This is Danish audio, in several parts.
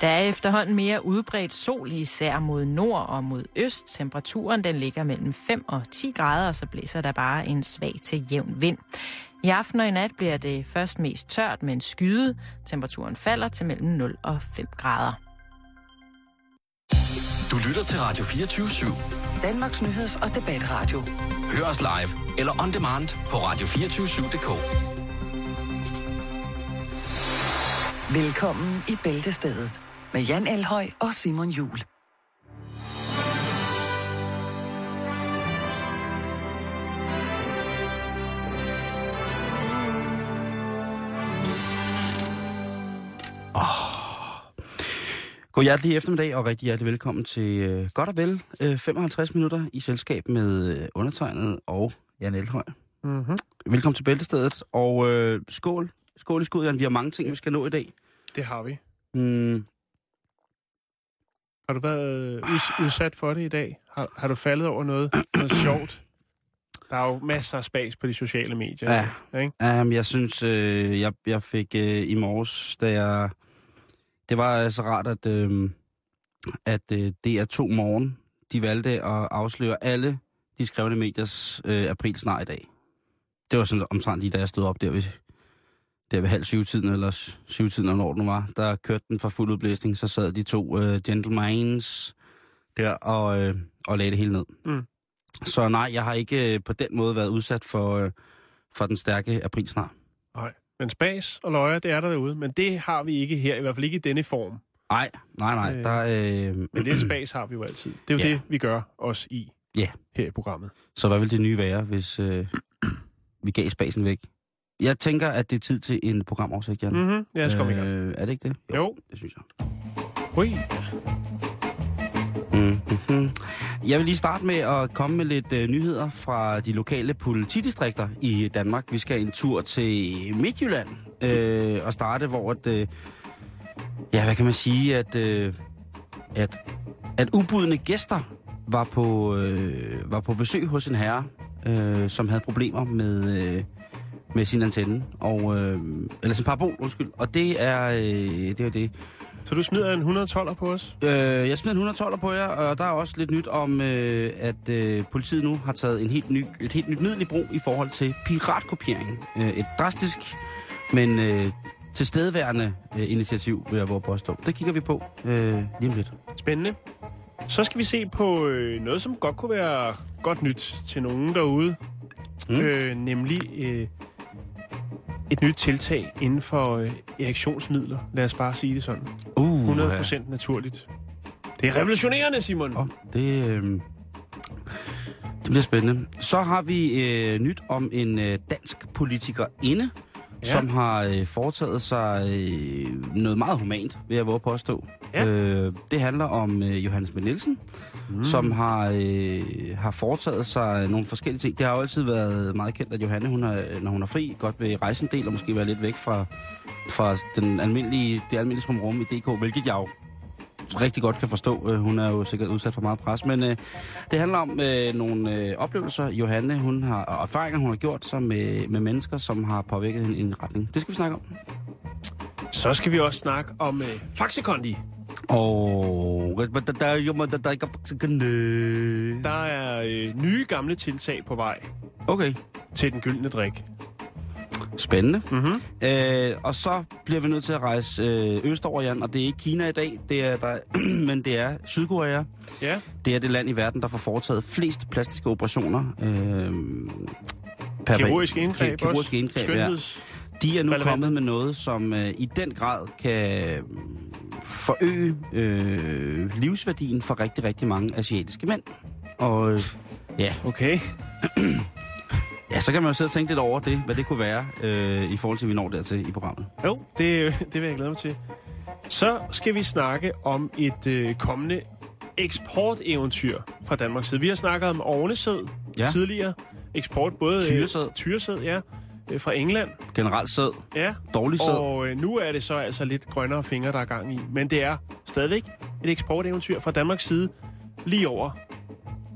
Der er efterhånden mere udbredt sol, især mod nord og mod øst. Temperaturen den ligger mellem 5 og 10 grader, og så blæser der bare en svag til jævn vind. I aften og i nat bliver det først mest tørt, men skyet. Temperaturen falder til mellem 0 og 5 grader. Du lytter til Radio 24 /7. Danmarks nyheds- og debatradio. Hør os live eller on demand på radio247.dk. Velkommen i Bæltestedet med Jan Elhøj og Simon Jul. God hjertelig eftermiddag og rigtig hjertelig velkommen til øh, godt og vel øh, 55 minutter i selskab med øh, undertegnet og Jan Elhøj. Mm-hmm. Velkommen til Bæltestedet, og øh, skål. Skål i skud, Jan. Vi har mange ting, vi skal nå i dag. Det har vi. Mm, Har du været us- udsat for det i dag? Har, har du faldet over noget, noget sjovt? Der er jo masser af spas på de sociale medier. Ja. Ikke? um, jeg synes, øh, jeg, jeg fik øh, i morges, da jeg... Det var så rart, at, øh, at øh, DR2 Morgen, de valgte at afsløre alle de skrevne mediers øh, april snart i dag. Det var sådan omtrent lige, da jeg stod op der ved, der ved halv syv-tiden, eller syv-tiden, eller når den var. Der kørte den for fuld udblæsning, så sad de to øh, gentlemans der og, øh, og lagde det hele ned. Mm. Så nej, jeg har ikke øh, på den måde været udsat for, øh, for den stærke april snart. Nej. Men spas og løjer, det er der derude. Men det har vi ikke her, i hvert fald ikke i denne form. Nej, nej, nej. Øh, Der, øh, Men det spas har vi jo altid. Det er jo Ja. ja. det, vi gør os i Ja. her i programmet. Så hvad vil det nye være, hvis øh, vi gav spasen væk? Jeg tænker, at det er tid til en programoversigt, Jan. Mm-hmm. Lad os komme i gang. Øh, er det ikke det? Jo. Det synes jeg. Ui. Mm-hmm. Jeg vil lige starte med at komme med lidt øh, nyheder fra de lokale politidistrikter i Danmark. Vi skal en tur til Midtjylland øh, og starte, hvor at, øh, ja, hvad kan man sige, at, øh, at, at ubudne gæster var på, øh, var på besøg hos en herre, øh, som havde problemer med, øh, med sin antenne, og, øh, eller sin parabol, undskyld. Og det er, øh, det er det. Så du smider en 112'er på os? Øh, jeg smider en 112 på jer, og der er også lidt nyt om, øh, at øh, politiet nu har taget en helt ny, et helt nyt middel i brug i forhold til piratkopiering. Øh, et drastisk, men øh, tilstedeværende øh, initiativ, vil jeg våge påstå. Det kigger vi på øh, lige om lidt. Spændende. Så skal vi se på øh, noget, som godt kunne være godt nyt til nogen derude. Mm. Øh, nemlig øh, et nyt tiltag inden for øh, erektionsmidler. Lad os bare sige det sådan. Uh, 100% naturligt. Det er revolutionerende, Simon. Oh, det, øh, det bliver spændende. Så har vi øh, nyt om en øh, dansk politiker inde, ja. Som har øh, foretaget sig øh, noget meget humant, vil jeg våge påstå. Ja. Øh, det handler om øh, Johannes Schmidt Nielsen, mm. som har, øh, har foretaget sig nogle forskellige ting. Det har jo altid været meget kendt, at Johanne, hun er, når hun er fri, godt vil rejse en del og måske være lidt væk fra, fra den almindelige, det almindelige rum i DK, hvilket jeg jo rigtig godt kan forstå. Øh, Hun er jo sikkert udsat for meget pres, men øh, det handler om øh, nogle øh, oplevelser, Johanne hun har, og erfaringer, hun har gjort sig med, med mennesker, som har påvirket hende i en retning. Det skal vi snakke om. Så skal vi også snakke om øh, Faxekondi. Og der der er jo der der Der er øh, nye gamle tiltag på vej Okay, til den gyldne drik. Spændende. Mm-hmm. Øh, og så bliver vi nødt til at rejse øh, østover, Jan, og det er ikke Kina i dag, det er der, men det er Sydkorea. Ja, Det er det land i verden, der får foretaget flest plastiske operationer. Øh, per kirurgiske indgreb Ki- kirurgiske indgreb, ja. De er nu relevante. kommet med noget, som øh, i den grad kan øh, forøge øh, livsværdien for rigtig, rigtig mange asiatiske mænd. Og øh, ja, Okay. ja, så kan man jo sidde og tænke lidt over det, hvad det kunne være, øh, i forhold til, at vi når dertil i programmet. Jo, det, øh, det vil jeg glæde mig til. Så skal vi snakke om et øh, kommende eksporteventyr fra Danmarks side. Vi har snakket om ovnesæd Ja. tidligere. Eksport både... øh, Tyresæd. Tyresæd, ja. øh, Fra England. Generelt sæd, Ja. dårlig sæd. Og øh, nu er det så altså lidt grønnere fingre, der er gang i. Men det er stadigvæk et eksporteventyr fra Danmarks side lige over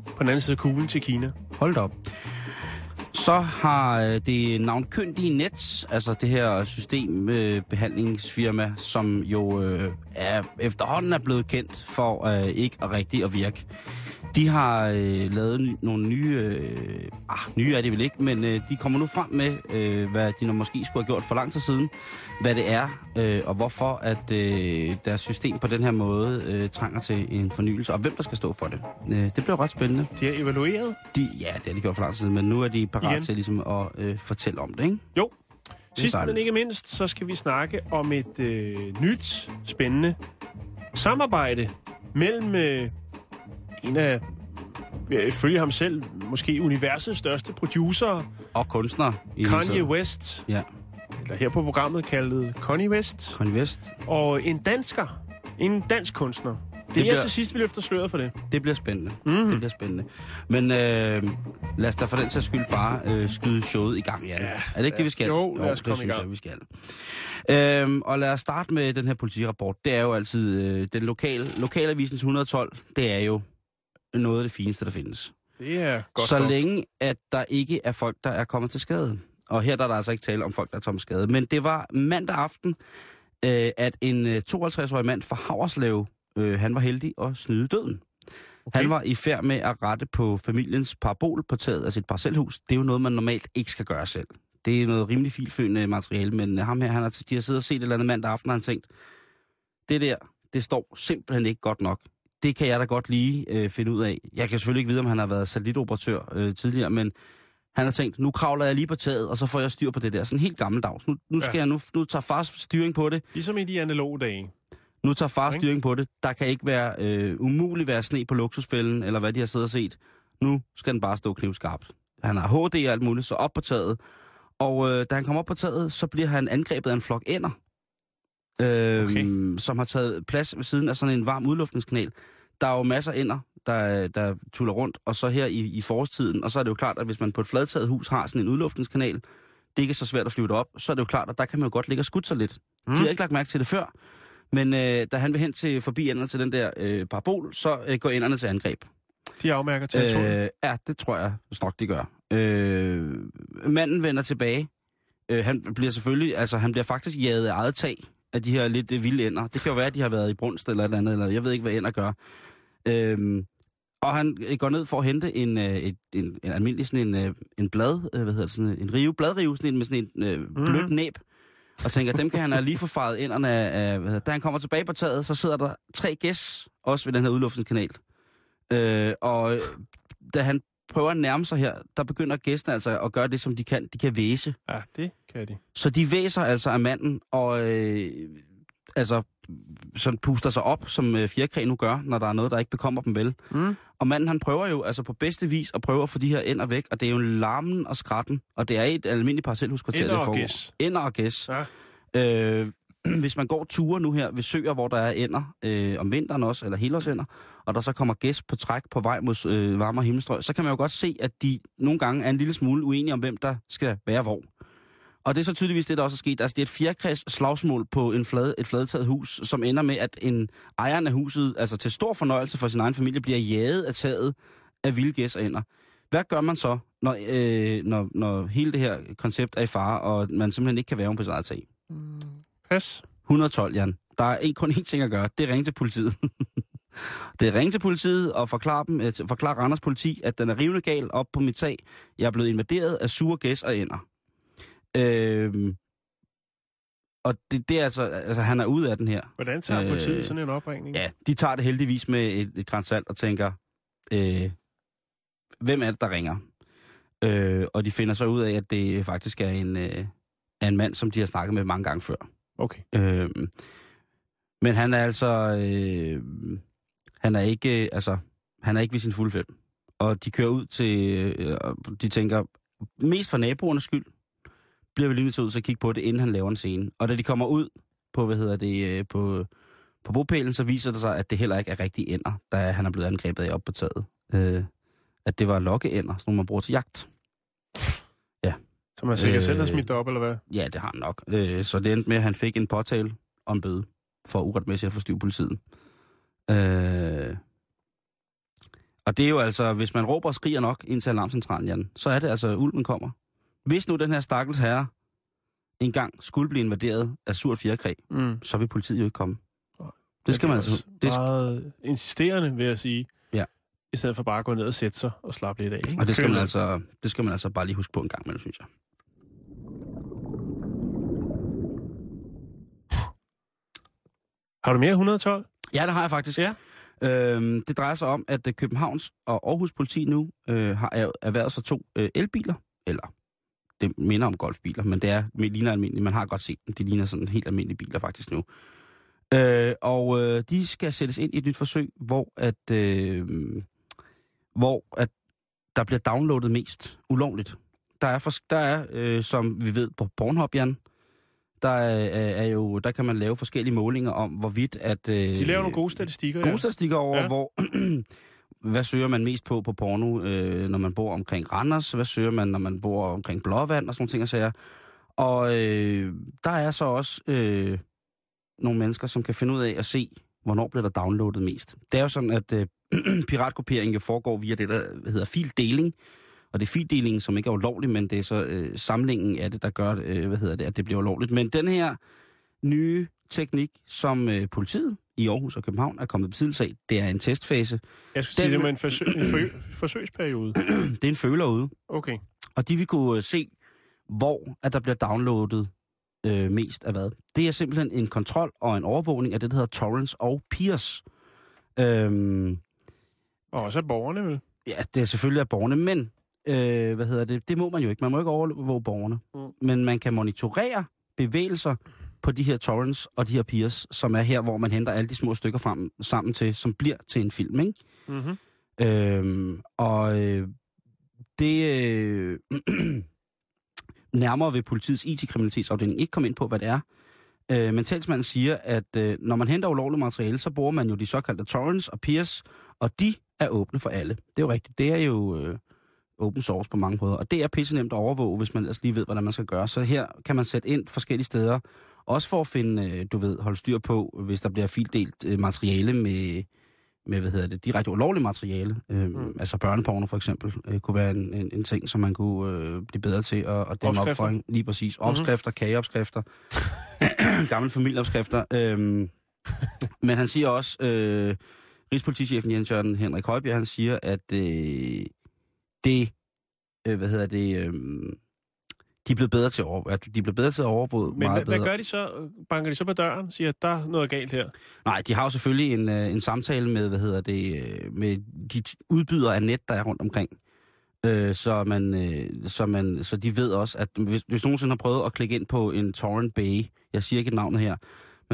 på den anden side af kuglen til Kina. Hold op. Så har øh, det navnkyndige Nets, altså det her systembehandlingsfirma, øh, som jo øh, er, efterhånden er blevet kendt for øh, ikke at rigtig at virke. De har øh, lavet nogle nye, øh, ah, nye er det vel ikke, men øh, de kommer nu frem med, øh, hvad de måske skulle have gjort for lang tid siden, hvad det er, øh, og hvorfor at øh, deres system på den her måde øh, trænger til en fornyelse, og hvem der skal stå for det. Øh, det bliver ret spændende. De har evalueret. De, ja, det har de gjort for lang tid siden, men nu er de parat Igen. til ligesom at øh, fortælle om det, ikke? Jo. Sidst men ikke mindst, så skal vi snakke om et øh, nyt, spændende samarbejde mellem øh, en af, følge ham selv, måske universets største producer, Og kunstner. i det Kanye taget. West, Ja, eller her på programmet kaldet Connie West, Kanye West. og en dansker, en dansk kunstner. Det, det bliver- er til sidst, vi løfter sløret for det. Det bliver spændende. Mhm. Mm. Det bliver spændende. Men øh, lad os da for den sags skyld bare øh, skyde showet i gang, Jan. Ja, er det ikke det, vi skal? Jo, lad os det komme i synes gang. jeg, vi skal. Øhm, og lad os starte med den her politirapport. Det er jo altid øh, den lokale, lokalavisens 112. Det er jo noget af det fineste, der findes. Det er godt så stof. længe, at der ikke er folk, der er kommet til skade. Og her der er der altså ikke tale om folk, der er kommet til skade. Men det var mandag aften, øh, at en øh, 52-årig mand fra Haverslev, øh, han var heldig at snyde døden. Okay. Han var i færd med at rette på familiens parabol på taget af sit parcelhus. Det er jo noget, man normalt ikke skal gøre selv. Det er noget rimelig filfølgende materiale, men ham her, han har, de har siddet og set et eller andet mandag aften, og han tænkt, det der, det står simpelthen ikke godt nok. Det kan jeg da godt lige øh, finde ud af. Jeg kan selvfølgelig ikke vide, om han har været satellitoperatør øh, tidligere, men han har tænkt, nu kravler jeg lige på taget, og så får jeg styr på det der. Sådan helt gammeldags. Nu, nu skal Ja. jeg, nu, nu tager far styring på det. Ligesom i de analoge dage. Nu tager far Ikke? styring på det. Der kan ikke være øh, umuligt være sne på luksusfælden, eller hvad de har siddet og set. Nu skal den bare stå knivskarpt. Han har HD og alt muligt, så op på taget. Og øh, da han kommer op på taget, så bliver han angrebet af en flok ænder, øh, Okay. som har taget plads ved siden af sådan en varm udluftningskanal. Der er jo masser af ænder, der, der tuller rundt, og så her i, i forårstiden, og så er det jo klart, at hvis man på et fladtaget hus har sådan en udluftningskanal, det er ikke så svært at flyve det op, så er det jo klart, at der kan man jo godt ligge og skutte sig lidt. Mm. De har ikke lagt mærke til det før, men øh, da han vil hen til forbi ender til den der øh, parabol, så øh, går enderne til angreb. De afmærker territoriet. Øh, ja, det tror jeg nok, de gør. Øh, manden vender tilbage. Øh, han bliver selvfølgelig, altså han bliver faktisk jaget af eget tag af de her lidt øh, vilde ender. Det kan jo være, at de har været i brunst eller et andet, eller jeg ved ikke, hvad ender gør. Øh, og han øh, går ned for at hente en, øh, et, en, en almindelig sådan en, en blad, hvad hedder det, sådan en rive, bladrive, sådan en med sådan en øh, blødt Mhm. næb. Og tænker, dem kan han have lige få faret inderne af, hvad hedder. Da han kommer tilbage på taget, så sidder der tre gæs, også ved den her udluftningskanal. Øh, og da han prøver at nærme sig her, der begynder gæstene altså at gøre det, som de kan. De kan væse. Ja, det kan de. Så de væser altså af manden, og øh, altså sådan puster sig op, som øh, fjerkræ nu gør, når der er noget, der ikke bekommer dem vel. Mm. Og manden han prøver jo altså på bedste vis at prøve at få de her ender væk, og det er jo larmen og skratten, og det er et almindeligt parcelhuskvarter, det foregår. Ender og gæs. Ja. Øh, hvis man går ture nu her ved søer, hvor der er ender, øh, om vinteren også, eller helårsender, og der så kommer gæs på træk på vej mod øh, varmere himmelstrøg, så kan man jo godt se, at de nogle gange er en lille smule uenige om, hvem der skal være hvor. Og det er så tydeligvis det, der også er sket. Altså, det er et fjerkræs slagsmål på en flad, et fladtaget hus, som ender med, at en ejeren af huset, altså til stor fornøjelse for sin egen familie, bliver jaget af taget af vilde gæs og ender. Hvad gør man så, når, øh, når, når hele det her koncept er i fare, og man simpelthen ikke kan være på sit eget tag? Mm. Pas. 112, Jan. Der er ikke kun én ting at gøre. Det er ringe til politiet. det er ringe til politiet og forklare, dem, øh, forklare Randers politi, at den er rivende gal op på mit tag. Jeg er blevet invaderet af sure gæs og ender. Øhm, og det, det er altså, altså, han er ude af den her. Hvordan tager Øh, politiet sådan en opringning? Ja, de tager det heldigvis med et, et græns salt og tænker, øh, hvem er det, der ringer? Øh, og de finder så ud af, at det faktisk er en, øh, er en mand, som de har snakket med mange gange før. Okay. Øh, men han er altså... Øh, han er ikke... Øh, altså, han er ikke ved sin fulde fem. Og de kører ud til... Øh, de tænker, mest for naboernes skyld, bliver vi lige nødt til ud at kigge på det, inden han laver en scene. Og da de kommer ud på, hvad hedder det, øh, på, på bopælen, så viser det sig, at det heller ikke er rigtige ender, da han er blevet angrebet af op på taget. Øh, at det var lokkeender, som man bruger til jagt. Som man sikkert Øh, selv har smidt det op, eller hvad? Ja, det har han nok. Øh, så det endte med, at han fik en påtale om bøde for uretmæssigt at forstyrre politiet. Øh, Og det er jo altså, hvis man råber og skriger nok ind til alarmcentralen, Jan, så er det altså, ulven kommer. Hvis nu den her stakkels herre engang skulle blive invaderet af surt fjerkræ, Mm. så vil politiet jo ikke komme. Det skal man er altså... Det, meget insisterende, vil jeg sige. Ja. I stedet for bare at gå ned og sætte sig og slappe lidt af. Ikke? og det skal, man altså, det skal man altså bare lige huske på en gang imellem, synes jeg. Har du mere 112? Ja, det har jeg faktisk. Ja. Øhm, det drejer sig om, at øh, Københavns og Aarhus politi nu øh, har er- erhvervet sig to øh, elbiler. Eller, det minder om golfbiler, men det er det ligner almindelige. Man har godt set dem. De ligner sådan helt almindelige biler faktisk nu. Øh, og øh, de skal sættes ind i et nyt forsøg, hvor at, øh, hvor at der bliver downloadet mest ulovligt. Der er, for, der er øh, som vi ved på Pornhub, Jan, der er, er, er jo, der kan man lave forskellige målinger om, hvorvidt at... Øh, De laver nogle gode statistikker. gode statistikker over, Ja. ja. hvor... hvad søger man mest på på porno, øh, når man bor omkring Randers? Hvad søger man, når man bor omkring Blåvand og sådan nogle ting og sager? Og øh, der er så også øh, nogle mennesker, som kan finde ud af at se, hvornår bliver der downloadet mest. Det er jo sådan, at øh, piratkopiering foregår via det, der hedder fildeling. Og det er fildelingen, som ikke er ulovlig, men det er så øh, samlingen af det, der gør, øh, hvad hedder det, at det bliver ulovligt. Men den her nye teknik, som øh, politiet i Aarhus og København er kommet i besiddelse af, det er en testfase. Jeg skulle sige, Den- det med en, forsøg, en forsøg, forsøgsperiode. Det er en føler ude. Okay. Og de vil kunne øh, se, hvor at der bliver downloadet øh, mest af hvad. Det er simpelthen en kontrol og en overvågning af det, der hedder torrents og peers. Øhm, Og også af borgerne, vel? ja, det er selvfølgelig af borgerne, men øh, hvad hedder det? Det må man jo ikke. Man må ikke overvåge borgerne. Mm. Men man kan monitorere bevægelser på de her torrents og de her peers, som er her, hvor man henter alle de små stykker frem, sammen til, som bliver til en film, ikke? Mm-hmm. Øhm, og øh, det øh, nærmere vil politiets IT-kriminalitetsafdeling ikke komme ind på, hvad det er. Øh, men talsmanden siger, at øh, når man henter ulovligt materiale, så bruger man jo de såkaldte torrents og peers, og de er åbne for alle. Det er jo rigtigt. Det er jo øh, open source på mange måder, og det er pisse nemt at overvåge, hvis man ellers lige ved, hvordan man skal gøre. Så her kan man sætte ind forskellige steder, også for at finde, øh, du ved, holde styr på, hvis der bliver fildelt øh, materiale med, med, hvad hedder det, direkte ulovligt materiale. Øh, mm. Altså børneporno for eksempel, øh, kunne være en, en, en ting, som man kunne øh, blive bedre til at, at dæmme op for. Lige præcis. Opskrifter, mm-hmm. kageopskrifter, gamle familieopskrifter. Øh, men han siger også, øh, Rigspolitichefen Jens Jørgen Henrik Højbjerg, han siger, at øh, det, øh, hvad hedder det, øh, de er blevet bedre til at, de er blevet bedre til at overvåge Men meget hvad, hvad bedre. gør de så? Banker de så på døren? Siger, at der er noget galt her? Nej, de har jo selvfølgelig en, øh, en samtale med, hvad hedder det, øh, med de udbydere af net, der er rundt omkring. Øh, så, man, øh, så, man, så de ved også, at hvis, hvis nogensinde har prøvet at klikke ind på en torrent bay, jeg siger ikke navnet her,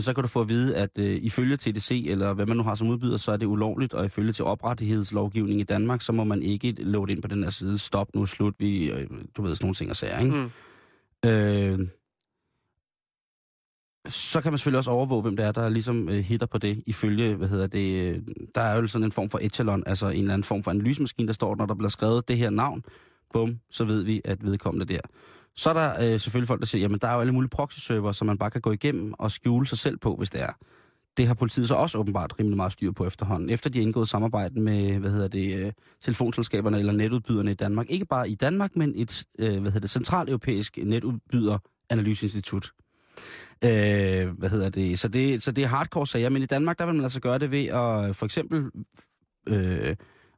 men så kan du få at vide, at øh, ifølge TDC, eller hvad man nu har som udbyder, så er det ulovligt, og ifølge til oprettighedslovgivning i Danmark, så må man ikke loade ind på den her side. Stop nu, slut, vi, øh, du ved, sådan nogle ting og sager, ikke? Mm. Øh, så kan man selvfølgelig også overvåge, hvem det er, der ligesom øh, hitter på det, ifølge, hvad hedder det, øh, der er jo sådan en form for echelon, altså en eller anden form for analysemaskine, der står, når der bliver skrevet det her navn, bum, så ved vi, at vedkommende der. Så er der øh, selvfølgelig folk, der siger, jamen der er jo alle mulige proxy-server, som man bare kan gå igennem og skjule sig selv på, hvis det er. Det har politiet så også åbenbart rimelig meget styr på efterhånden, efter de har indgået samarbejde med, hvad hedder det, øh, telefonselskaberne eller netudbyderne i Danmark. Ikke bare i Danmark, men et, øh, hvad hedder det, centraleuropæisk netudbyder analyseinstitut. Øh, hvad hedder det? Så, det? så det er hardcore sager, men i Danmark, der vil man altså gøre det ved at øh, for eksempel øh,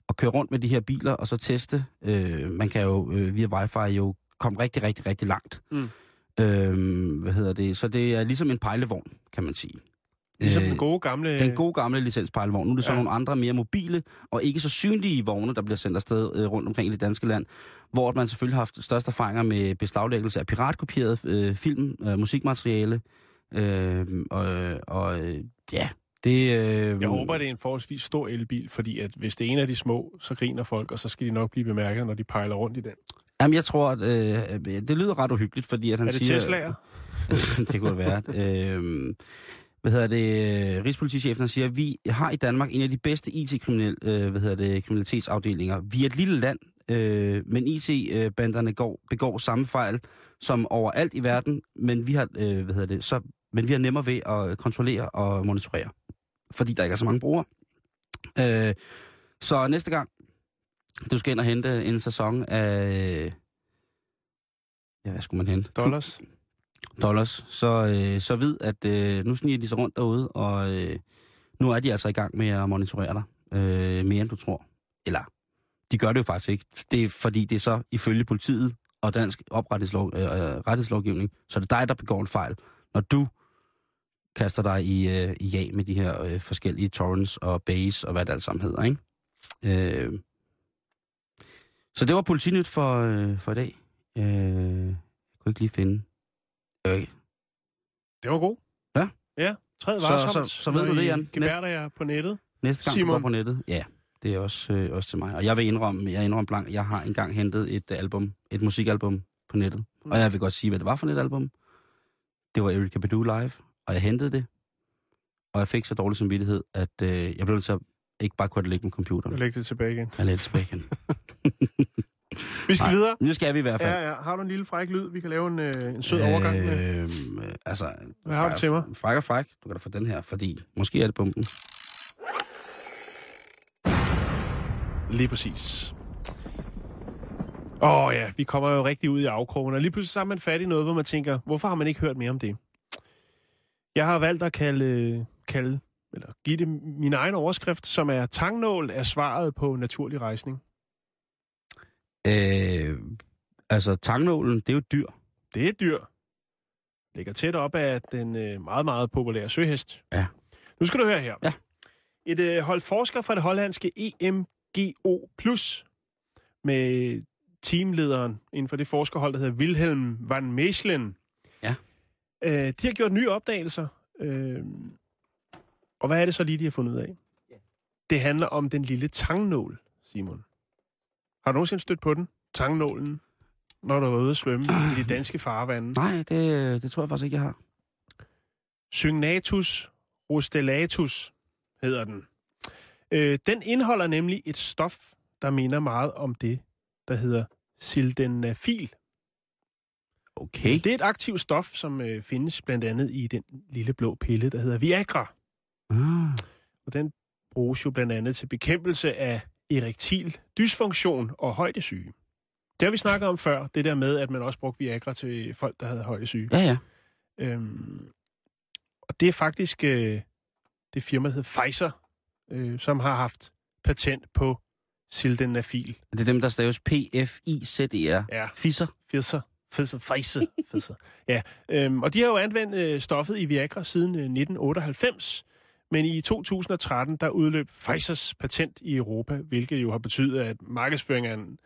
at køre rundt med de her biler og så teste. Øh, man kan jo øh, via wifi jo komme rigtig, rigtig, rigtig langt. Mm. Øh, hvad hedder det? Så det er ligesom en pejlevogn, kan man sige. Ligesom Øh, den gode gamle... den gode gamle licenspejlevogn. Nu er det så Ja. nogle andre mere mobile og ikke så synlige vogne, der bliver sendt afsted øh, rundt omkring i det danske land, hvor man selvfølgelig har haft største erfaringer med beslaglæggelse af piratkopieret øh, film, øh, musikmateriale, øh, og, og øh, ja, det... Øh, Jeg håber, det er en forholdsvis stor elbil, fordi at hvis det er en af de små, så griner folk, og så skal de nok blive bemærket, når de pejler rundt i den. Jamen, jeg tror, at øh, det lyder ret uhyggeligt, fordi at han er det siger... Tesla'er? det kunne det være. øh, hvad hedder det? Rigspolitichefen siger, at vi har i Danmark en af de bedste IT-kriminal, øh, hvad hedder det, kriminalitetsafdelinger. Vi er et lille land, øh, men IT-banderne går, begår samme fejl som overalt i verden, men vi har, øh, hvad hedder det, så, men vi har nemmere ved at kontrollere og monitorere, fordi der ikke er så mange brugere. Øh, så næste gang, du skal ind og hente en sæson af... Ja, hvad skulle man hente? Dollars. Dollars. Så, øh, så vid, at øh, nu sniger de sig rundt derude, og øh, nu er de altså i gang med at monitorere dig. Øh, mere end du tror. Eller, de gør det jo faktisk ikke. Det er fordi, det er så ifølge politiet og dansk oprettelseslov, øh, øh, rettighedslovgivning, så det er dig, der begår en fejl. Når du kaster dig i, øh, i ja med de her øh, forskellige torrents og base og hvad det alt sammen hedder, ikke? Øh, så det var politinyt for, øh, for i dag. Øh, jeg kunne ikke lige finde... Øh, Det var god. Ja. Ja, træd Så- varsomt. så- så ved når du det, Jan. Gebærder jer på nettet. næste gang du Simon. går på nettet, ja, det er også, øh, også til mig. Og jeg vil indrømme, jeg indrømme blank, jeg har engang hentet et øh, album, et musikalbum på nettet. Og jeg vil godt sige, hvad det var for et album. Det var Erika Badu Live, og jeg hentede det. Og jeg fik så dårlig samvittighed, at øh, jeg blev nødt til at ikke bare kunne ligge med computeren. Og læg det tilbage igen. Jeg lagde det tilbage igen. Vi skal Nej, videre. Nu skal vi i hvert fald. Ja, ja. Har du en lille fræk lyd, vi kan lave en, øh, en sød overgang med? Øh, altså, Hvad har du til mig? Fræk og fræk. Du kan da få den her, fordi måske er det bomben. Lige præcis. Åh oh, ja, vi kommer jo rigtig ud i afkrogen, og lige pludselig så har man fat i noget, hvor man tænker, hvorfor har man ikke hørt mere om det? Jeg har valgt at kalde, kalde eller give det min egen overskrift, som er tangnål er svaret på naturlig rejsning. Øh, altså, tangnålen, det er jo et dyr. Det er et dyr. Ligger tæt op af den øh, meget, meget populære søhest. Ja. Nu skal du høre her. Ja. Et øh, hold forskere fra det hollandske EMGO Plus med teamlederen inden for det forskerhold, der hedder Wilhelm van Meeslen. Ja. Øh, de har gjort nye opdagelser. Øh, og hvad er det så lige, de har fundet ud af? Det handler om den lille tangnål, Simon. Har du nogensinde stødt på den? Tangnålen? Når du er ude at svømme i de danske farvande. Nej, det, det tror jeg faktisk ikke, jeg har. Synnatus rostellatus hedder den. Øh, den indeholder nemlig et stof, der minder meget om det, der hedder sildenafil. Okay. Det er et aktivt stof, som øh, findes blandt andet i den lille blå pille, der hedder Viagra. Ah, Og den bruges jo blandt andet til bekæmpelse af erektil dysfunktion og højdesyge. Det har vi snakket om før, det der med, at man også brugte Viagra til folk, der havde højdesyge. ja, ja. Øhm, og det er faktisk øh, det firma, der hedder Pfizer, øh, som har haft patent på sildenafil. Det er dem, der staves P-F-I-Z-E-R. Ja, Fisser. Pfizer. Pfizer. Pfizer. Pfizer. Ja, øhm, og de har jo anvendt øh, stoffet i Viagra siden øh, 1998, men i 2013, der udløb Pfizers patent i Europa, hvilket jo har betydet, at markedsføring af en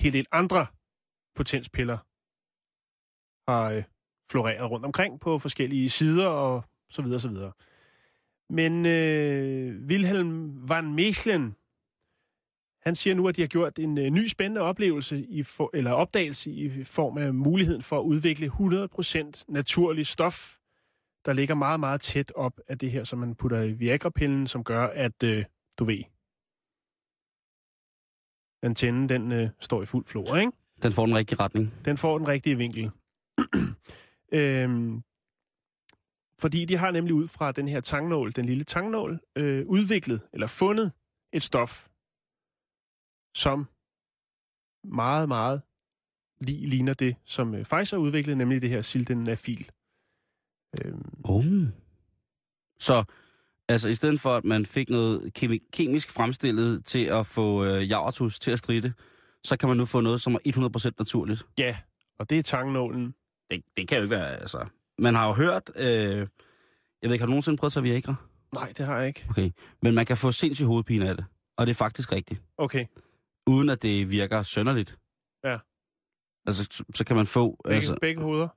helt del andre potenspiller har øh, floreret rundt omkring på forskellige sider og så videre, så videre. Men øh, Wilhelm van Meslen, han siger nu, at de har gjort en øh, ny spændende oplevelse i for, eller opdagelse i form af muligheden for at udvikle 100% naturlig stof, der ligger meget, meget tæt op af det her, som man putter i Viagra-pillen, som gør, at øh, du ved, antennen, den øh, står i fuld flor, ikke? Den får den rigtige retning. Den får den rigtige vinkel. øhm, fordi de har nemlig ud fra den her tangnål, den lille tangnål, øh, udviklet eller fundet et stof, som meget, meget lige ligner det, som øh, Pfizer udviklede, nemlig det her sildenafil. Øhm, Oh. Så altså, i stedet for, at man fik noget kemi- kemisk fremstillet til at få øh, javertus til at stride, så kan man nu få noget, som er 100% naturligt. ja, og det er tangnålen. Det, det kan jo ikke være, altså... Man har jo hørt... Øh, jeg ved ikke, har du nogensinde prøvet at Viagra? Nej, det har jeg ikke. Okay. Men man kan få sindssyg hovedpine af det. Og det er faktisk rigtigt. Okay, Uden at det virker sønderligt. Ja. Altså, så, så kan man få... begge, altså, begge hoveder.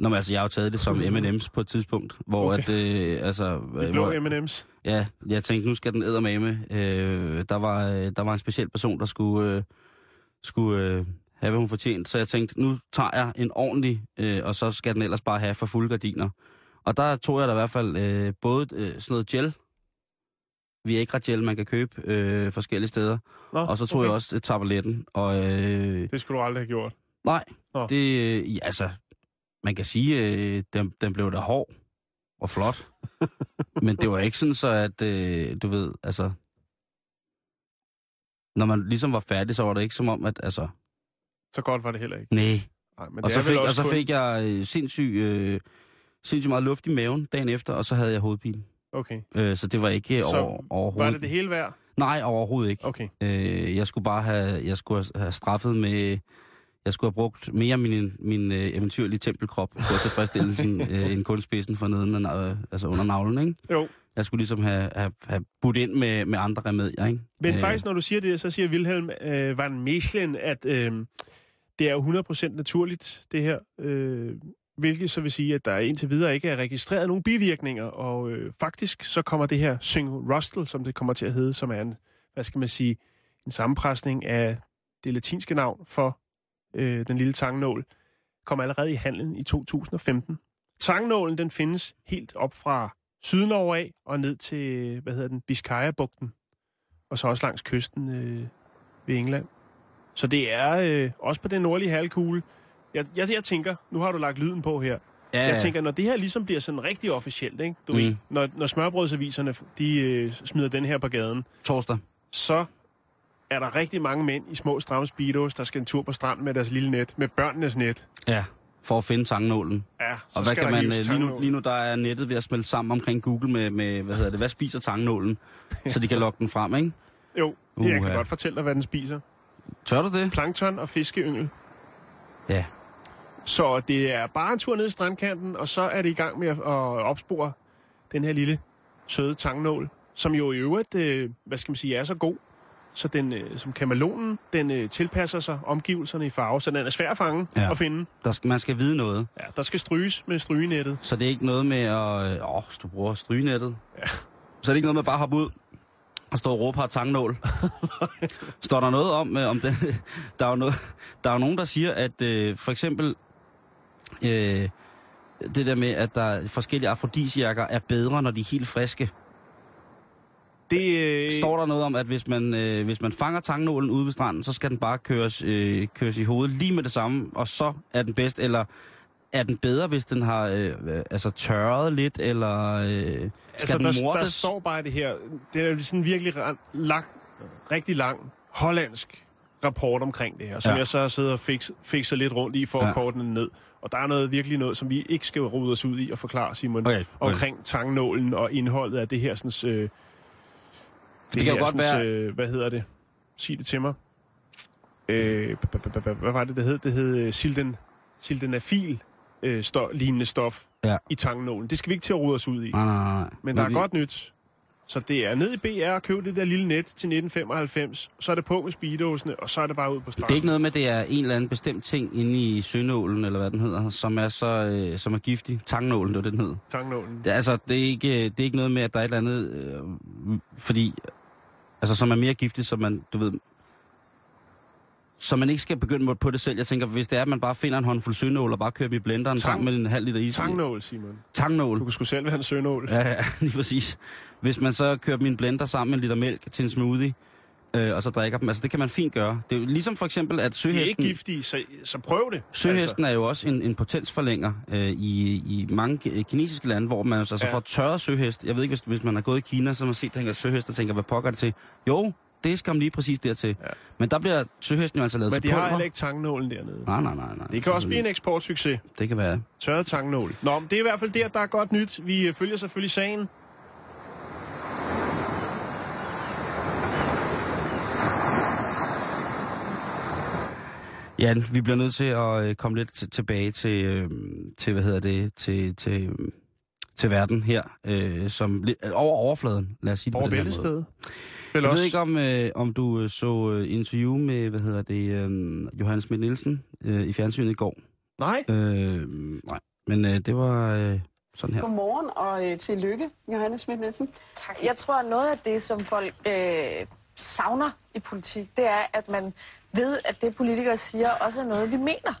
Nå, men altså, jeg har jo taget det som M&M's på et tidspunkt, hvor Okay. at, øh, altså... De blå hvor, M&M's. Ja, jeg tænkte, nu skal den eddermame. Øh, der, var, øh, der var en speciel person, der skulle, øh, skulle øh, have, hvad hun fortjent. Så jeg tænkte, nu tager jeg en ordentlig, øh, og så skal den ellers bare have for fulde gardiner. Og der tog jeg da i hvert fald øh, både øh, sådan noget gel, Viagra gel, man kan købe øh, forskellige steder. Nå, Og så tog okay. jeg også øh, tabletten. Og øh, Det skulle du aldrig have gjort. nej, Nå. det, øh, altså, man kan sige, øh, den, den blev da hård og flot. Men det var ikke sådan så, at, øh, du ved, altså, når man ligesom var færdig, så var det ikke som om, at altså, Så godt var det heller ikke. nej. Nej, men Og så, fik, og så kun- fik jeg øh, sindssygt, øh, sindssygt meget luft i maven dagen efter, og så havde jeg hovedpine. Okay. Øh, så det var ikke Så over, overhovedet. Var det det hele værd? Nej, overhovedet ikke. Okay. Øh, jeg skulle bare have, jeg skulle have straffet med, jeg skulle have brugt mere min, min øh, eventyrlige tempelkrop på at tilfredsstille sådan, øh, en kunstspidsen for neden, øh, altså under navlen, ikke? Jo. Jeg skulle ligesom have, have, have budt ind med, med andre remedier, ikke? Men Øh, faktisk, når du siger det, så siger Wilhelm øh, van Meslen, at øh, det er jo 100% naturligt, det her. Øh, hvilket så vil sige, at der indtil videre ikke er registreret nogen bivirkninger. Og øh, faktisk så kommer det her Syng Rustle, som det kommer til at hedde, som er en, hvad skal man sige, en sammenpresning af det latinske navn for øh, den lille tangnål, kom allerede i handlen i 2015. Tangnålen, den findes helt op fra Sydnorge af og ned til, hvad hedder den, Biscaya-bugten og så også langs kysten øh, ved England. Så det er øh, også på den nordlige halvkugle. Jeg, jeg, jeg tænker, nu har du lagt lyden på her. Ja, Jeg tænker, når det her ligesom bliver sådan rigtig officielt, ikke? Du Mm. mm. når, når smørbrødsaviserne de, øh, smider den her på gaden, torsdag. så er der rigtig mange mænd i små stramme speedos, der skal en tur på stranden med deres lille net, med børnenes net. Ja, for at finde tangnålen. Ja, så Og hvad skal kan man, øh, lige nu, lige nu der er nettet ved at smelte sammen omkring Google med, med hvad hedder det, hvad spiser tangnålen, så de kan lokke den frem, ikke? Jo, det, jeg kan godt fortælle dig, hvad den spiser. Tør du det? Plankton og fiskeyngel. Ja. Så det er bare en tur ned i strandkanten, og så er det i gang med at, at opspore den her lille søde tangnål, som jo i øvrigt, øh, hvad skal man sige, er så god, så den, øh, som kamalonen, den øh, tilpasser sig omgivelserne i farve, så den er svær at fange Ja. og finde. Der skal, man skal vide noget. Ja, der skal stryges med strygenettet. Så det er ikke noget med at... Øh, åh, du bruger strygenettet. Ja. Så er det ikke noget med bare at hoppe ud og stå og råbe har tangnål. Står der noget om, øh, om det? Der er jo, noget, der er jo nogen, der siger, at øh, for eksempel øh, det der med, at der er forskellige afrodisiakker er bedre, når de er helt friske. Det, øh, Står der noget om, at hvis man, øh, hvis man fanger tangnålen ude ved stranden, så skal den bare køres, øh, køres i hovedet lige med det samme, og så er den bedst, eller er den bedre, hvis den har øh, øh, altså tørret lidt, eller øh, skal altså, den der, der står bare det her. Det er jo sådan virkelig lang, rigtig lang hollandsk rapport omkring det her, som Ja. jeg så har siddet og fix, fikset lidt rundt i for Ja. ja. at korte den ned. Og der er noget virkelig noget, som vi ikke skal rode os ud i og forklare, Simon, Okay, okay. omkring tangnålen og indholdet af det her sådan, øh, det kan jo godt være- Øh, hvad hedder det? Sig det til mig. Øh, hvad var det, det hed? Det hed øh, silden, sildenafil øh, sto- lignende stof Ja. i tangnålen. Det skal vi ikke til at rode os ud i. Nej, nej, nej. Men der er vi, godt nyt. Så det er ned i BR og køb det der lille net til 1995. Så er det på med speedosene, og så er det bare ud på stranden. Det er ikke noget med, at det er en eller anden bestemt ting inde i sønålen, eller hvad den hedder, som er så øh, som er giftig. Tangnålen, det var det, den hed. Tangnålen. Det, altså, det er, ikke, det er ikke noget med, at der er et eller andet, øh, fordi, altså, som er mere giftigt, så man, du ved, så man ikke skal begynde på det selv. Jeg tænker, hvis det er, at man bare finder en håndfuld sønål og bare kører dem i blenderen Tang- sammen med en halv liter is. Tangnål, Simon. Tangnål. Du kan sgu selv være en sønål. Ja, ja, lige præcis. Hvis man så kører en blender sammen med en liter mælk til en smoothie, øh, og så drikker dem, altså det kan man fint gøre. Det er jo ligesom for eksempel, at De er søhesten... ikke giftige, så, så prøv det. Søhesten er jo også en, en potensforlænger øh, i, i mange ki- kinesiske lande, hvor man altså Ja. får tørret søhest. Jeg ved ikke, hvis, hvis man har gået i Kina, så har man set tænker, søhest og tænker, hvad pokker er det til? Jo, det skal lige præcis dertil. Ja. Men der bliver søhesten jo altså lavet Men til de har pulver. heller ikke tangnålen dernede. Nej, nej, nej, nej. Det kan også blive en eksportsucces. Det kan være. Tørret tangnål. Nå, men det er i hvert fald der, der er godt nyt. Vi øh, følger selvfølgelig sagen. Ja, vi bliver nødt til at øh, komme lidt t- tilbage til, øh, til, hvad hedder det, til, til, til verden her, øh, som øh, over overfladen, lad os sige det Over på den her måde. Vel Jeg også. ved ikke, om, øh, om du så øh, interview med, hvad hedder det, øh, Johannes Schmidt Nielsen øh, i fjernsynet i går. Nej. Øh, nej, men øh, det var øh, sådan her. Godmorgen og øh, tillykke, Johannes Schmidt Nielsen. Tak. Jeg tror, at noget af det, som folk øh, savner i politik, det er, at man ved, at det politikere siger, også er noget, vi mener.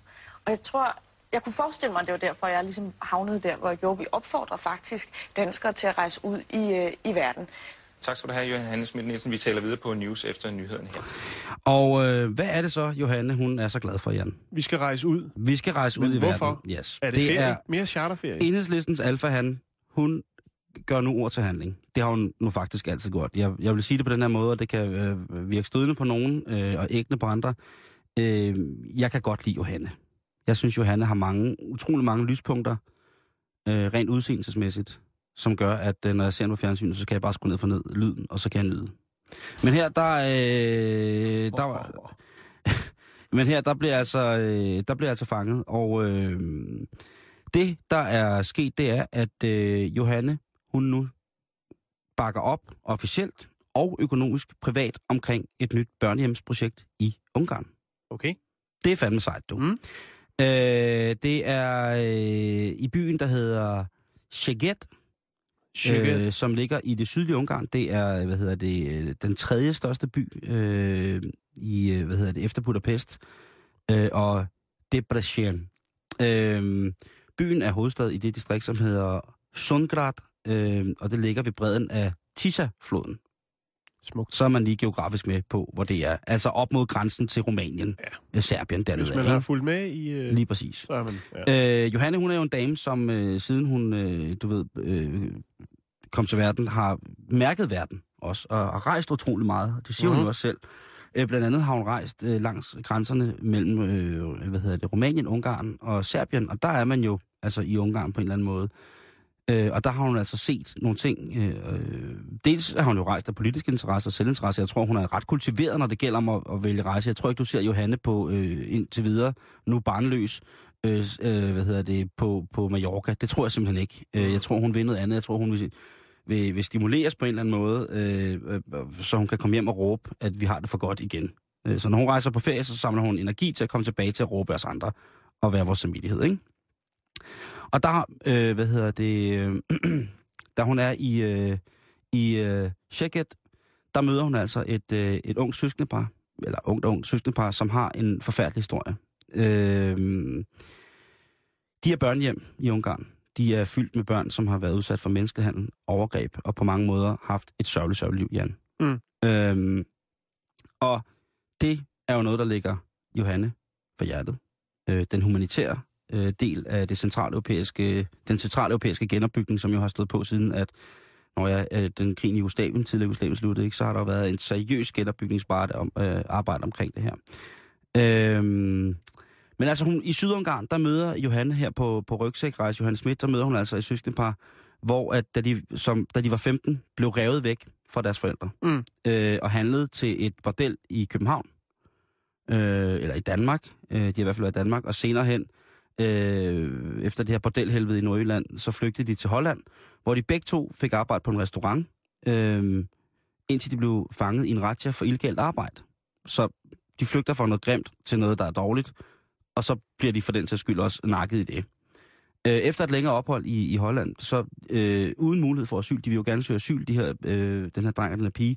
Og jeg tror, jeg kunne forestille mig, at det var derfor, jeg ligesom havnede der, hvor jeg gjorde. Vi opfordrer faktisk danskere til at rejse ud i, øh, i verden. Tak skal du have, Johannes Schmidt Nielsen. Vi taler videre på News efter nyhederne her. Og øh, hvad er det så, Johanne, hun er så glad for, Jan? Vi skal rejse ud. Vi skal rejse Men ud i hvorfor? verden. Yes. Er det, det ferie? er Mere charterferie? enhedslistens alfa han. Hun gør nu ord til handling. Det har hun nu faktisk altid gjort. Jeg, jeg vil sige det på den her måde, og det kan øh, virke stødende på nogen øh, og ægne på andre. Øh, jeg kan godt lide Johanne. Jeg synes, Johanne har mange, utrolig mange lyspunkter, øh, rent udseendelsesmæssigt, som gør, at øh, når jeg ser hende på fjernsynet, så kan jeg bare skrue ned for ned lyden, og så kan jeg nyde. Men her, der, øh, der, men her, der bliver altså, øh, der bliver altså fanget, og øh, det, der er sket, det er, at øh, Johanne, hun nu bakker op officielt og økonomisk privat omkring et nyt børnehjemsprojekt i Ungarn. Okay. Det er fandme sejt, du. Mm. Øh, det er øh, i byen, der hedder Szeged, øh, som ligger i det sydlige Ungarn. Det er, hvad hedder det, øh, den tredje største by øh, i, øh, hvad hedder det, efter Budapest øh, og Debrecen. Øh, byen er hovedstad i det distrikt, som hedder Sundgrad, øh, og det ligger ved bredden af Tisa-floden. Smukt. Så er man lige geografisk med på, hvor det er. Altså op mod grænsen til Rumænien, ja. Serbien dernede. Hvis man har fulgt med i... Øh, Lige præcis. så er man... Ja. Øh, Johanne, hun er jo en dame, som øh, siden hun, øh, du ved, øh, kom til verden, har mærket verden også, og har rejst utrolig meget. Det siger mm-hmm. hun Mhm. jo også selv. Øh, blandt andet har hun rejst øh, langs grænserne mellem, øh, hvad hedder det, Rumænien, Ungarn og Serbien, og der er man jo altså i Ungarn på en eller anden måde. Øh, Øh, og der har hun altså set nogle ting. Øh, dels har hun jo rejst af politisk interesse og selvinteresse. Jeg tror, hun er ret kultiveret, når det gælder om at, at vælge rejse. Jeg tror ikke, du ser Johanne på øh, indtil videre, nu barnløs, øh, øh, hvad hedder det, på, på Mallorca. Det tror jeg simpelthen ikke. Øh, jeg tror, hun vil noget andet. Jeg tror, hun vil, vil, vil stimuleres på en eller anden måde, øh, øh, øh, så hun kan komme hjem og råbe, at vi har det for godt igen. Øh, så når hun rejser på ferie, så samler hun energi til at komme tilbage til at råbe os andre og være vores samvittighed, ikke? Og der, øh, hvad hedder det, øh, da hun er i, øh, i øh, Szeged, der møder hun altså et, øh, et ungt søskendepar, eller ungt ungt søskendepar, som har en forfærdelig historie. Øh, de er børnehjem i Ungarn. De er fyldt med børn, som har været udsat for menneskehandel, overgreb, og på mange måder haft et sørgeligt, sørgeligt liv, Jan. Mm. Øhm, og det er jo noget, der ligger Johanne for hjertet. Øh, den humanitære øh, del af det centraleuropæiske, den centraleuropæiske genopbygning, som jo har stået på siden, at når jeg, øh, den krig i Jugoslavien, tidligere Jugoslavien sluttede, ikke, så har der været en seriøs genopbygningsarbejde om, øh, arbejde omkring det her. Øhm, men altså hun, i Sydungarn, der møder Johanne her på, på rygsækrejse, Johanne Schmidt, der møder hun altså et søskendepar, hvor at, da, de, som, da de var 15, blev revet væk fra deres forældre, Mm. øh, og handlede til et bordel i København, øh, eller i Danmark, øh, de har i hvert fald været i Danmark, og senere hen, øh, efter det her bordelhelvede i Nordjylland, så flygtede de til Holland, hvor de begge to fik arbejde på en restaurant, øh, indtil de blev fanget i en ratcha for illegalt arbejde. Så de flygter fra noget grimt til noget, der er dårligt, og så bliver de for den sags skyld også nakket i det. Øh, efter et længere ophold i, i Holland, så øh, uden mulighed for asyl, de vil jo gerne søge asyl, de her, øh, den her dreng og den her pige,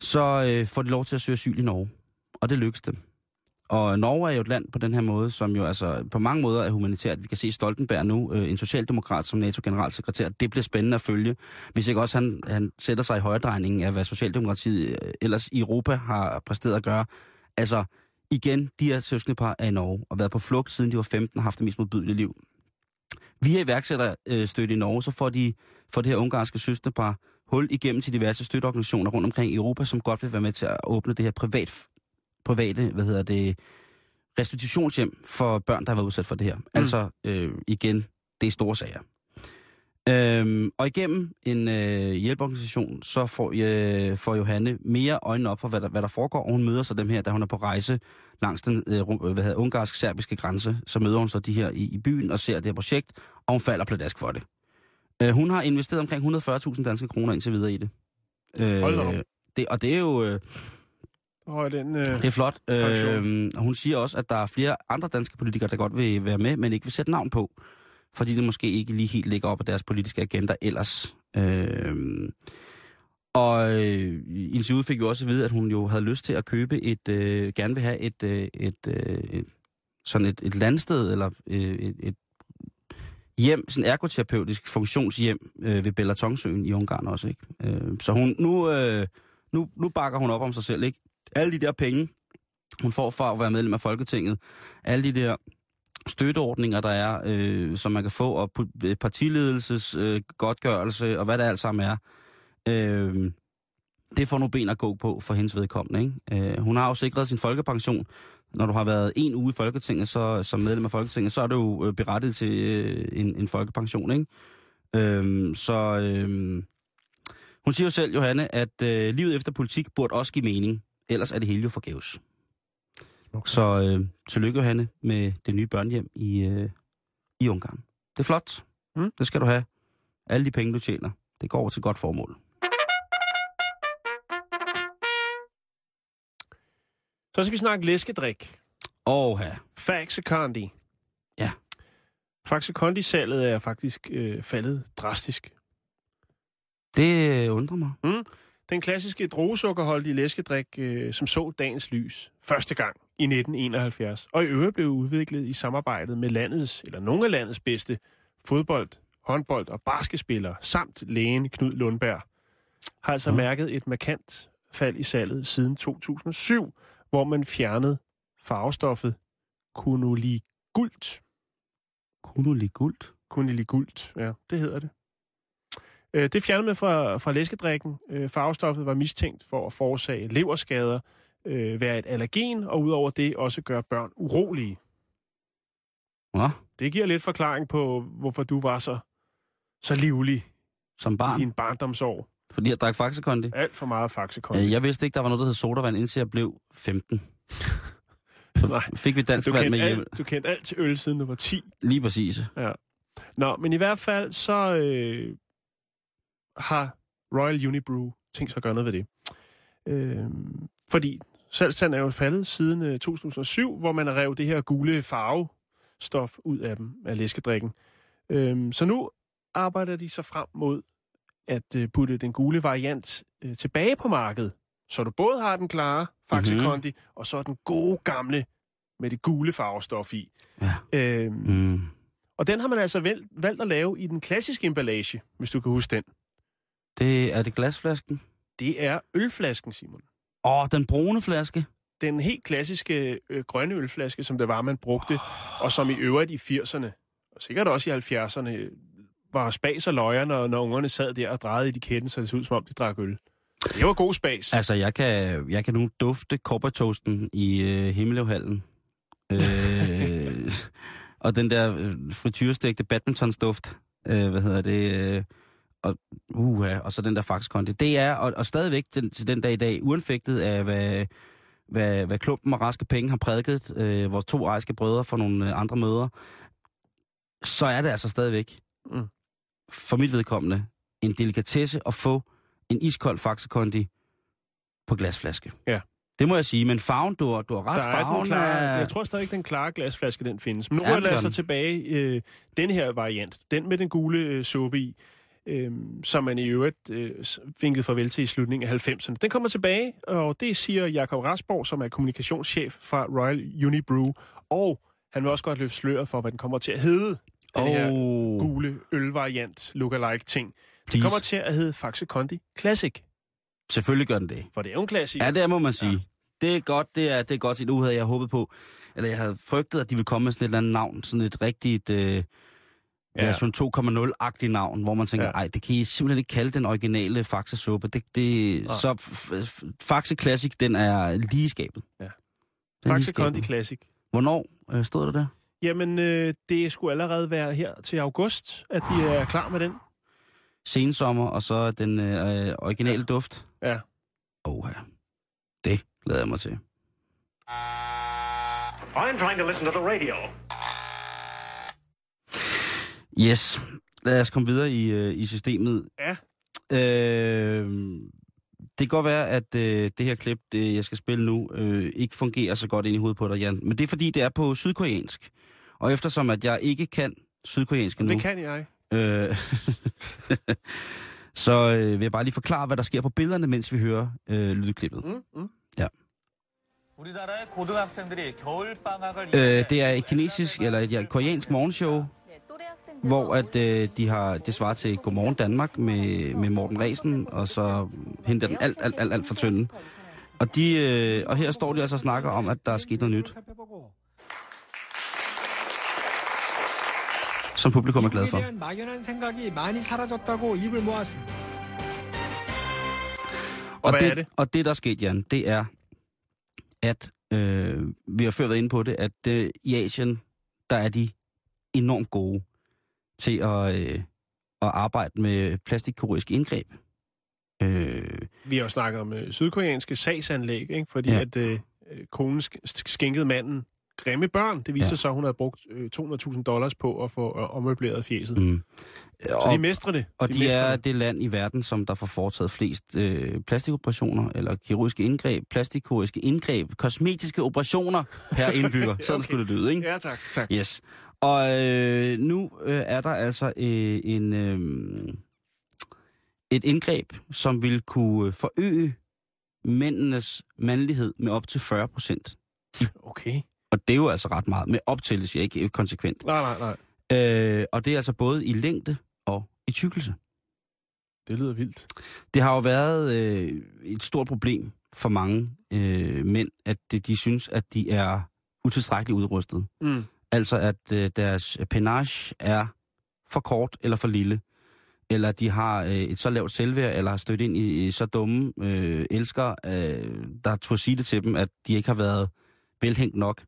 så øh, får de lov til at søge asyl i Norge. Og det lykkes dem. Og Norge er jo et land på den her måde, som jo altså på mange måder er humanitært. Vi kan se Stoltenberg nu, øh, en socialdemokrat som NATO-generalsekretær. Det bliver spændende at følge. Hvis ikke også han, han sætter sig i højdrejningen af, hvad Socialdemokratiet øh, ellers i Europa har præsteret at gøre. Altså, igen, de her søskendepar er i Norge og været på flugt, siden de var 15 og haft det mest modbydelige liv. Via iværksætterstøtte øh, i Norge, så får, de, får det her ungarske søskendepar hul igennem til diverse støtteorganisationer rundt omkring i Europa, som godt vil være med til at åbne det her privat, private, hvad hedder det, restitutionshjem for børn, der har været udsat for det her. Mm. Altså, øh, igen, det er store sager. Øhm, og igennem en øh, hjælpeorganisation, så får, øh, får Johanne mere øjnene op for, hvad der, hvad der foregår. Og hun møder så dem her, da hun er på rejse langs den øh, rum- hvad hedder, ungarsk-serbiske grænse. Så møder hun så de her i, i byen og ser det her projekt, og hun falder pladask for det. Øh, hun har investeret omkring 140.000 danske kroner indtil videre i det. Øh, det og det er jo... Øh, Og den, øh, det er flot. Øh, hun siger også, at der er flere andre danske politikere, der godt vil være med, men ikke vil sætte navn på. Fordi det måske ikke lige helt ligger op af deres politiske agenda ellers. Øh, og øh, interviewet fik vi også at vide, at hun jo havde lyst til at købe et, øh, gerne vil have et, øh, et, øh, et sådan et, et landsted, eller øh, et, et hjem, sådan ergoterapeutisk funktionshjem øh, ved Bellatonsøen i Ungarn også, ikke? Øh, så hun, nu, øh, nu, nu bakker hun op om sig selv, ikke? Alle de der penge, hun får fra at være medlem af Folketinget, alle de der støtteordninger, der er, øh, som man kan få, og øh, partiledelses øh, godtgørelse, og hvad det alt sammen er. Øh, det får nu ben at gå på for hendes vedkommende. Ikke? Øh, hun har jo sikret sin folkepension. Når du har været en uge i Folketinget, så, som medlem af Folketinget, så er du jo berettiget til øh, en, en folkepension. Ikke? Øh, så øh, hun siger jo selv, Johanne, at øh, livet efter politik burde også give mening. Ellers er det hele jo forgæves. Okay. Så øh, tillykke, Johanne, med det nye børnehjem i, øh, i Ungarn. Det er flot. Mm. Det skal du have. Alle de penge, du tjener, det går til godt formål. Så skal vi snakke læskedrik. Åh, ja. Faxe Kondi. Ja. Faxe Kondi-salget er faktisk øh, faldet drastisk. Det øh, undrer mig. Den klassiske druesukkerholdige læskedrik, øh, som så dagens lys første gang i 1971, og i øvrigt blev udviklet i samarbejdet med landets, eller nogle af landets bedste fodbold, håndbold og basketspillere, samt lægen Knud Lundberg, har altså Nå. mærket et markant fald i salget siden 2007, hvor man fjernede farvestoffet kunoligult. Kunoligult. Kunoligult, ja, det hedder det. Øh, Det fjernede man fra, fra læskedrikken. Øh, Farvestoffet var mistænkt for at forårsage leverskader, øh, være et allergen, og udover det også gøre børn urolige. Nå, Det giver lidt forklaring på, hvorfor du var så, så livlig som i barn. din barndomsår. Fordi jeg drak Faxekondi. Alt for meget faxekondi. Jeg vidste ikke, der var noget, der hed sodavand, indtil jeg blev 15. Nej. Så fik vi dansk vand med hjem. alt, du kendte alt til øl, siden du var 10. Lige præcis. Nå, men i hvert fald så øh, har Royal Unibrew tænkt sig at gøre noget ved det. Øh, fordi salgstanden er jo faldet siden øh, 2007, hvor man har revet det her gule farvestof ud af dem, af læskedrikken. Øh, så nu arbejder de så frem mod at øh, putte den gule variant øh, tilbage på markedet. Så du både har den klare Faxe Mhm. Kondi, og så den gode gamle med det gule farvestof i. Ja. Øh, Mm. og den har man altså valgt, valgt at lave i den klassiske emballage, hvis du kan huske den. Det er det glasflasken. Det er ølflasken, Simon. Åh, den brune flaske. Den helt klassiske øh, grønne ølflaske, som det var, man brugte, og som i øvrigt i 80'erne, og sikkert også i 70'erne, øh, var spas og løjer, når, når ungerne sad der og drejede etiketten, så det så ud som om, de drak øl. Det var god spas. Altså, jeg kan, jeg kan nu dufte koppertoasten i øh, Himmeløvhallen. Øh, og den der øh, frityrestegte badmintonsduft, øh, hvad hedder det, øh, og, uha, og så den der faxkondi. Det er, og, og stadigvæk den, til den dag i dag, uanfægtet af, hvad, hvad, hvad klumpen og raske penge har prædiket, øh, vores to ejske brødre for nogle øh, andre møder, så er det altså stadigvæk, Mm. for mit vedkommende, en delikatesse at få en iskold faxekondi på glasflaske. Ja. Det må jeg sige, men farven, du har, du har ret, Der er farven klare, er... jeg tror stadig ikke, den klare glasflaske, den findes. Men nu Ja, det jeg så tilbage øh, den her variant. Den med den gule øh, suppe i, øh, som man i øvrigt øh, vinkede farvel til i slutningen af 90'erne. Den kommer tilbage, og det siger Jakob Rasborg, som er kommunikationschef fra Royal Unibrew. Og han vil også godt løfte sløret for, hvad den kommer til at hedde. Den her oh, gule ølvariant lookalike ting. Det kommer til at hedde Faxe Kondi Classic, Selvfølgelig gør den det. for det er jo en klassiker. Ja, det må man sige. Ja. Det er godt, det er, det er godt set. Nu havde jeg håbet på, eller jeg havde frygtet, at de ville komme med sådan et eller andet navn, sådan et rigtigt øh, Ja. version 2.0-agtigt navn, hvor man tænker, Ja. ej, det kan I simpelthen ikke kalde den originale Faxe-suppe. Det, det, Nej. så f- f- Faxe Classic, den er lige skabet. Ja. Er Faxe. Kondi Classic. Hvornår øh, stod der der? Jamen, øh, det skulle allerede være her til august, at de er klar med den. Sensommer, og så den øh, originale duft. Ja. Åh, ja. Det glæder jeg mig til. I'm trying to listen to the radio. Yes. Lad os komme videre i, øh, i systemet. Ja. Øh, det kan godt være, at øh, det her klip, det, jeg skal spille nu, øh, ikke fungerer så godt ind i hovedet på dig, Jan. Men det er fordi, det er på sydkoreansk. Og eftersom at jeg ikke kan sydkoreansk nu... Det kan jeg. Øh, så øh, vil jeg bare lige forklare, hvad der sker på billederne, mens vi hører øh, lydklippet. Mm, mm. Ja. Øh, det er et kinesisk, eller et ja, koreansk morgenshow, hvor at, øh, de har, det svarer til Godmorgen Danmark med, med Morten Resen, og så henter den alt, alt, alt, alt for tynden. Og, de, øh, og her står de altså og snakker om, at der er sket noget nyt. Som publikum er glad for. Og, det, det? og det, der er sket, Jan, det er, at øh, vi har før været inde på det, at øh, i Asien, der er de enormt gode til at, øh, at arbejde med plastikkirurgiske indgreb. Øh, Vi har jo snakket om øh, sydkoreanske sagsanlæg, ikke? fordi Ja. at øh, øh, konen sk- skænkede manden grimme børn. Det viser Ja. sig, at hun havde brugt øh, 200.000 dollars på at få øh, ommøbleret fjeset. mm. Så de mestrer det. Og de, de er det. det land i verden, som der får foretaget flest øh, plastikoperationer, eller kirurgiske indgreb, plastikkirurgiske indgreb, kosmetiske operationer per indbygger. Sådan Okay. skulle det lyde, ikke? Ja, tak. tak. Yes. Og øh, nu øh, er der altså øh, en, øh, et indgreb, som vil kunne forøge mændenes mandlighed med op til 40 procent. Okay. Og det er jo altså ret meget. Med op til, det siger ikke konsekvent. Nej, nej, nej. Øh, og det er altså både i længde og i tykkelse. Det lyder vildt. Det har jo været øh, et stort problem for mange øh, mænd, at de, de synes, at de er utilstrækkeligt udrustet. Mm. Altså at øh, deres penage er for kort eller for lille. Eller de har øh, et så lavt selvværd, eller har stødt ind i, i så dumme øh, elskere, øh, der turde sige det til dem, at de ikke har været velhængt nok.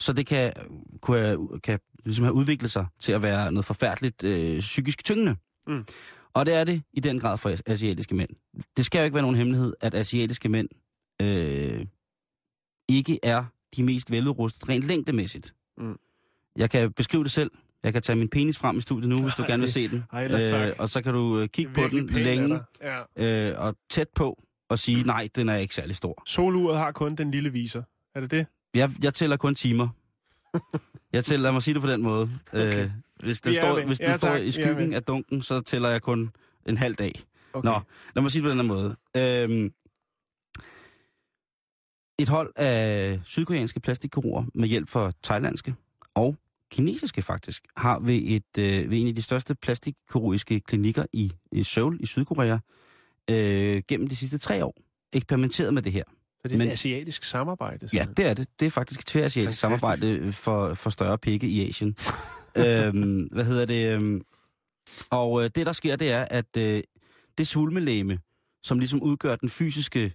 Så det kan, kunne kan ligesom have udviklet sig til at være noget forfærdeligt øh, psykisk tyngende. Mm. Og det er det i den grad for as- asiatiske mænd. Det skal jo ikke være nogen hemmelighed, at asiatiske mænd øh, ikke er de mest veludrustede rent længdemæssigt. Mm. Jeg kan beskrive det selv. Jeg kan tage min penis frem i studiet nu, hvis du Ej, gerne vil se den. ej, ellers tak. og så kan du øh, kigge på den længe. Ja. øh, og tæt på og sige, nej, den er ikke særlig stor. Soluret har kun den lille viser. Er det det? Jeg, jeg tæller kun timer. Jeg tæller, lad mig sige det på den måde. Okay. Øh, hvis den står, hvis den Ja, står i skyggen af dunken, så tæller jeg kun en halv dag. Okay. Nå, lad mig sige det på den her måde. Øhm, et hold af sydkoreanske plastikkirurger med hjælp fra thailandske og kinesiske faktisk, har ved, et, øh, ved en af de største plastikkirurgiske klinikker i, i Seoul i Sydkorea øh, gennem de sidste tre år eksperimenteret med det her. Så det er Men- et asiatisk samarbejde? Ja, simpelthen? det er det. Det er faktisk et tværasiatisk samarbejde for, for større pikke i Asien. øhm, hvad hedder det? øhm, Og øh, det, der sker, det er, at øh, det svulmelæme, som ligesom udgør den fysiske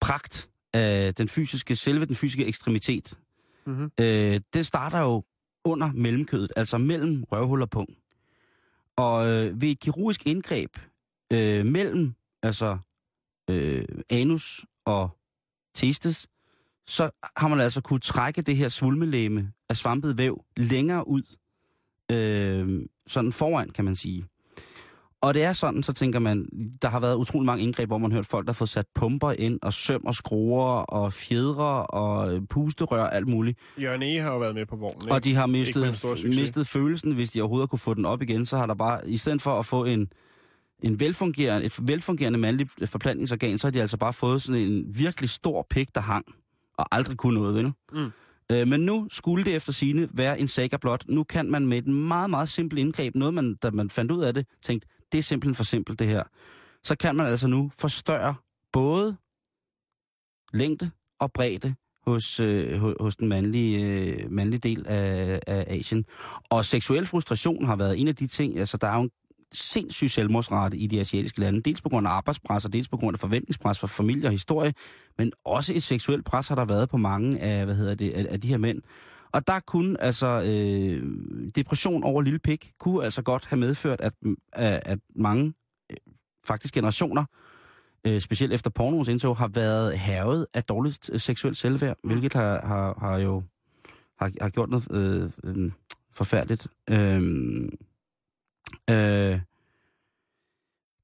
pragt af den fysiske, selve den fysiske ekstremitet, Mhm. øh, det starter jo under mellemkødet, altså mellem røvhul og pung. Og øh, ved et kirurgisk indgreb øh, mellem altså øh, anus og testes, så har man altså kunne trække det her svulmelæme af svampet væv længere ud, øh, sådan foran, kan man sige. Og det er sådan, så tænker man, der har været utrolig mange indgreb, hvor man har hørt folk, der har fået sat pumper ind, og søm og skruer, og fjedre, og øh, pusterør, alt muligt. Jørgen E. har jo været med på vognen, ikke? Og de har mistet, mistet følelsen, hvis de overhovedet kunne få den op igen, så har der bare, i stedet for at få en, en velfungerende, et velfungerende mandligt forplantningsorgan, så har de altså bare fået sådan en virkelig stor pik, der hang, og aldrig kunne noget, vel? Mm. Øh, men nu skulle det efter sine være en saga blot. Nu kan man med et meget, meget simpelt indgreb, noget man, da man fandt ud af det, tænkte, det er simpelthen for simpelt det her. Så kan man altså nu forstørre både længde og bredde hos, øh, hos den mandlige, øh, mandlige del af, af Asien. Og seksuel frustration har været en af de ting, altså der er jo en sindssyg selvmordsrate i de asiatiske lande, dels på grund af arbejdspres og dels på grund af forventningspres for familie og historie, men også et seksuelt pres har der været på mange af, hvad hedder det, af, af de her mænd. Og der kunne altså øh, depression over lille pik, kunne altså godt have medført, at, at, at mange, øh, faktisk generationer, øh, specielt efter pornoens indtog, har været hævet af dårligt øh, seksuelt selvværd, mm. hvilket har, har, har jo har, har gjort noget øh, øh, forfærdeligt. Øh, øh,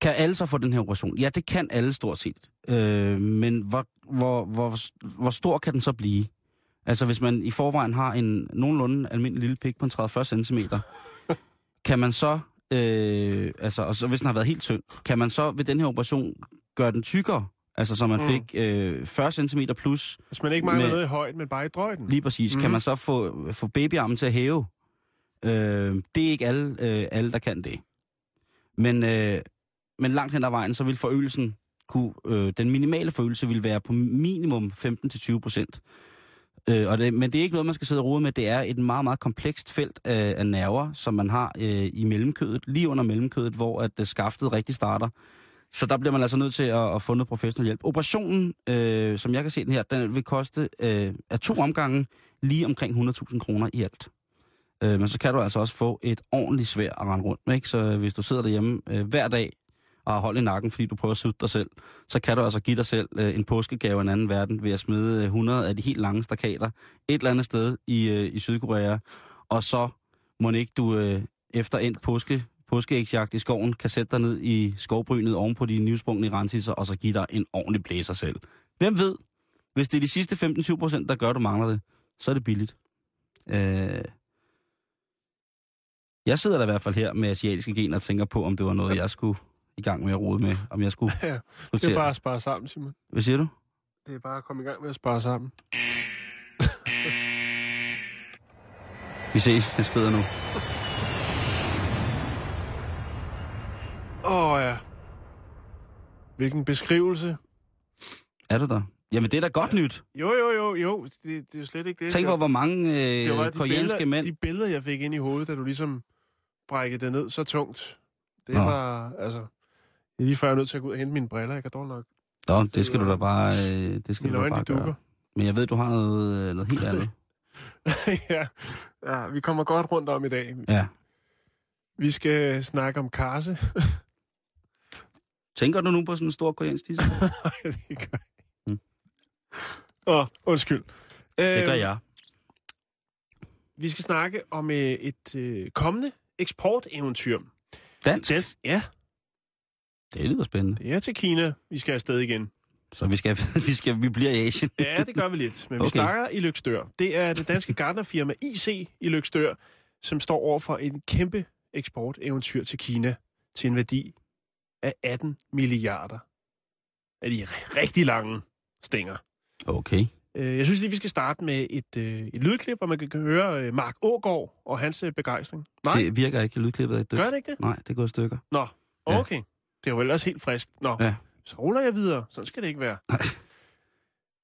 kan alle så få den her operation? Ja, det kan alle stort set. Øh, men hvor, hvor, hvor, hvor stor kan den så blive? Altså hvis man i forvejen har en nogenlunde almindelig lille pik på en 30-40 cm, kan man så, øh, altså, og så hvis den har været helt tynd, kan man så ved den her operation gøre den tykkere? Altså så man Mm. fik øh, 40 cm plus, Hvis man ikke mangler med- noget i højden, men bare i drøjden. lige præcis, mm-hmm. kan Mhm. man så få, få babyarmen til at hæve? Øh, det er ikke alle, øh, alle, der kan det. Men, øh, men langt hen ad vejen, så vil forøgelsen kunne, øh, den minimale forøgelse vil være på minimum 15-20 procent. Øh, og det, men det er ikke noget, man skal sidde og rode med. Det er et meget, meget komplekst felt af, af nerver, som man har øh, i mellemkødet, lige under mellemkødet, hvor at øh, skaftet rigtig starter. Så der bliver man altså nødt til at, at få noget professionel hjælp. Operationen, øh, som jeg kan se den her, den vil koste øh, af to omgange lige omkring 100.000 kroner i alt. Øh, men så kan du altså også få et ordentligt svær at rende rundt med. Ikke? Så hvis du sidder derhjemme øh, hver dag og har hold i nakken, fordi du prøver at sutte dig selv, så kan du altså give dig selv øh, en påskegave af en anden verden ved at smide øh, 100 af de helt lange stakater et eller andet sted i, øh, i Sydkorea. Og så må ikke du øh, efter endt påske, påskeægsjagt i skoven kan sætte dig ned i skovbrynet oven på de nysprungne rantisser, og så give dig en ordentlig blæser selv. Hvem ved, hvis det er de sidste 15-20 procent, der gør, at du mangler det, så er det billigt. Øh, jeg sidder da i hvert fald her med asiatiske gener og tænker på, om det var noget, jeg skulle i gang med at rode med. Om jeg skulle... Ja, det er bare at spare sammen, Simon. Hvad siger du? Det er bare at komme i gang med at spare sammen. Vi ses. Jeg skrider nu. Åh oh, ja. Hvilken beskrivelse. Er du der? Jamen, det er da godt nyt. Jo, jo, jo, jo. Det, det er jo slet ikke det. Tænk på, hvor mange øh, det var de koreanske billeder, mænd... De billeder, jeg fik ind i hovedet, da du ligesom brækkede det ned så tungt. Det Nå. var, altså... Er lige før jeg er nødt til at gå ud og hente mine briller. Jeg kan dårligt nok. Nå, det skal du da bare, øh, det skal Mine du da bare dukker. gøre. Men jeg ved, du har noget, øh, noget helt andet. ja. ja, vi kommer godt rundt om i dag. Ja. Vi skal snakke om karse. Tænker du nu på sådan en stor koreansk tisse? Nej, det gør jeg Mm. Åh, undskyld. Det gør Øh, jeg. Vi skal snakke om øh, et øh, kommende eksporteventyr. Dansk? Det, ja, Det lyder spændende. det er til Kina, vi skal afsted igen. Så vi skal, vi skal, vi bliver i Asien. Ja, det gør vi lidt. Men okay. vi Okay. snakker i Lykstør. Det er det danske gartnerfirma IC i Lykstør, som står over for en kæmpe eksporteventyr til Kina til en værdi af 18 milliarder af de rigtig lange stænger. Okay. Øh, Jeg synes lige, vi skal starte med et, øh, et lydklip, hvor man kan høre øh, Mark Ågård og hans begejstring. Nej, Det virker ikke, lydklippet er dødt. gør det ikke det? Nej, det går i stykker. Nå, Ja. Det er jo vel også helt frisk. Nå, Ja. så ruller jeg videre. Sådan skal det ikke være.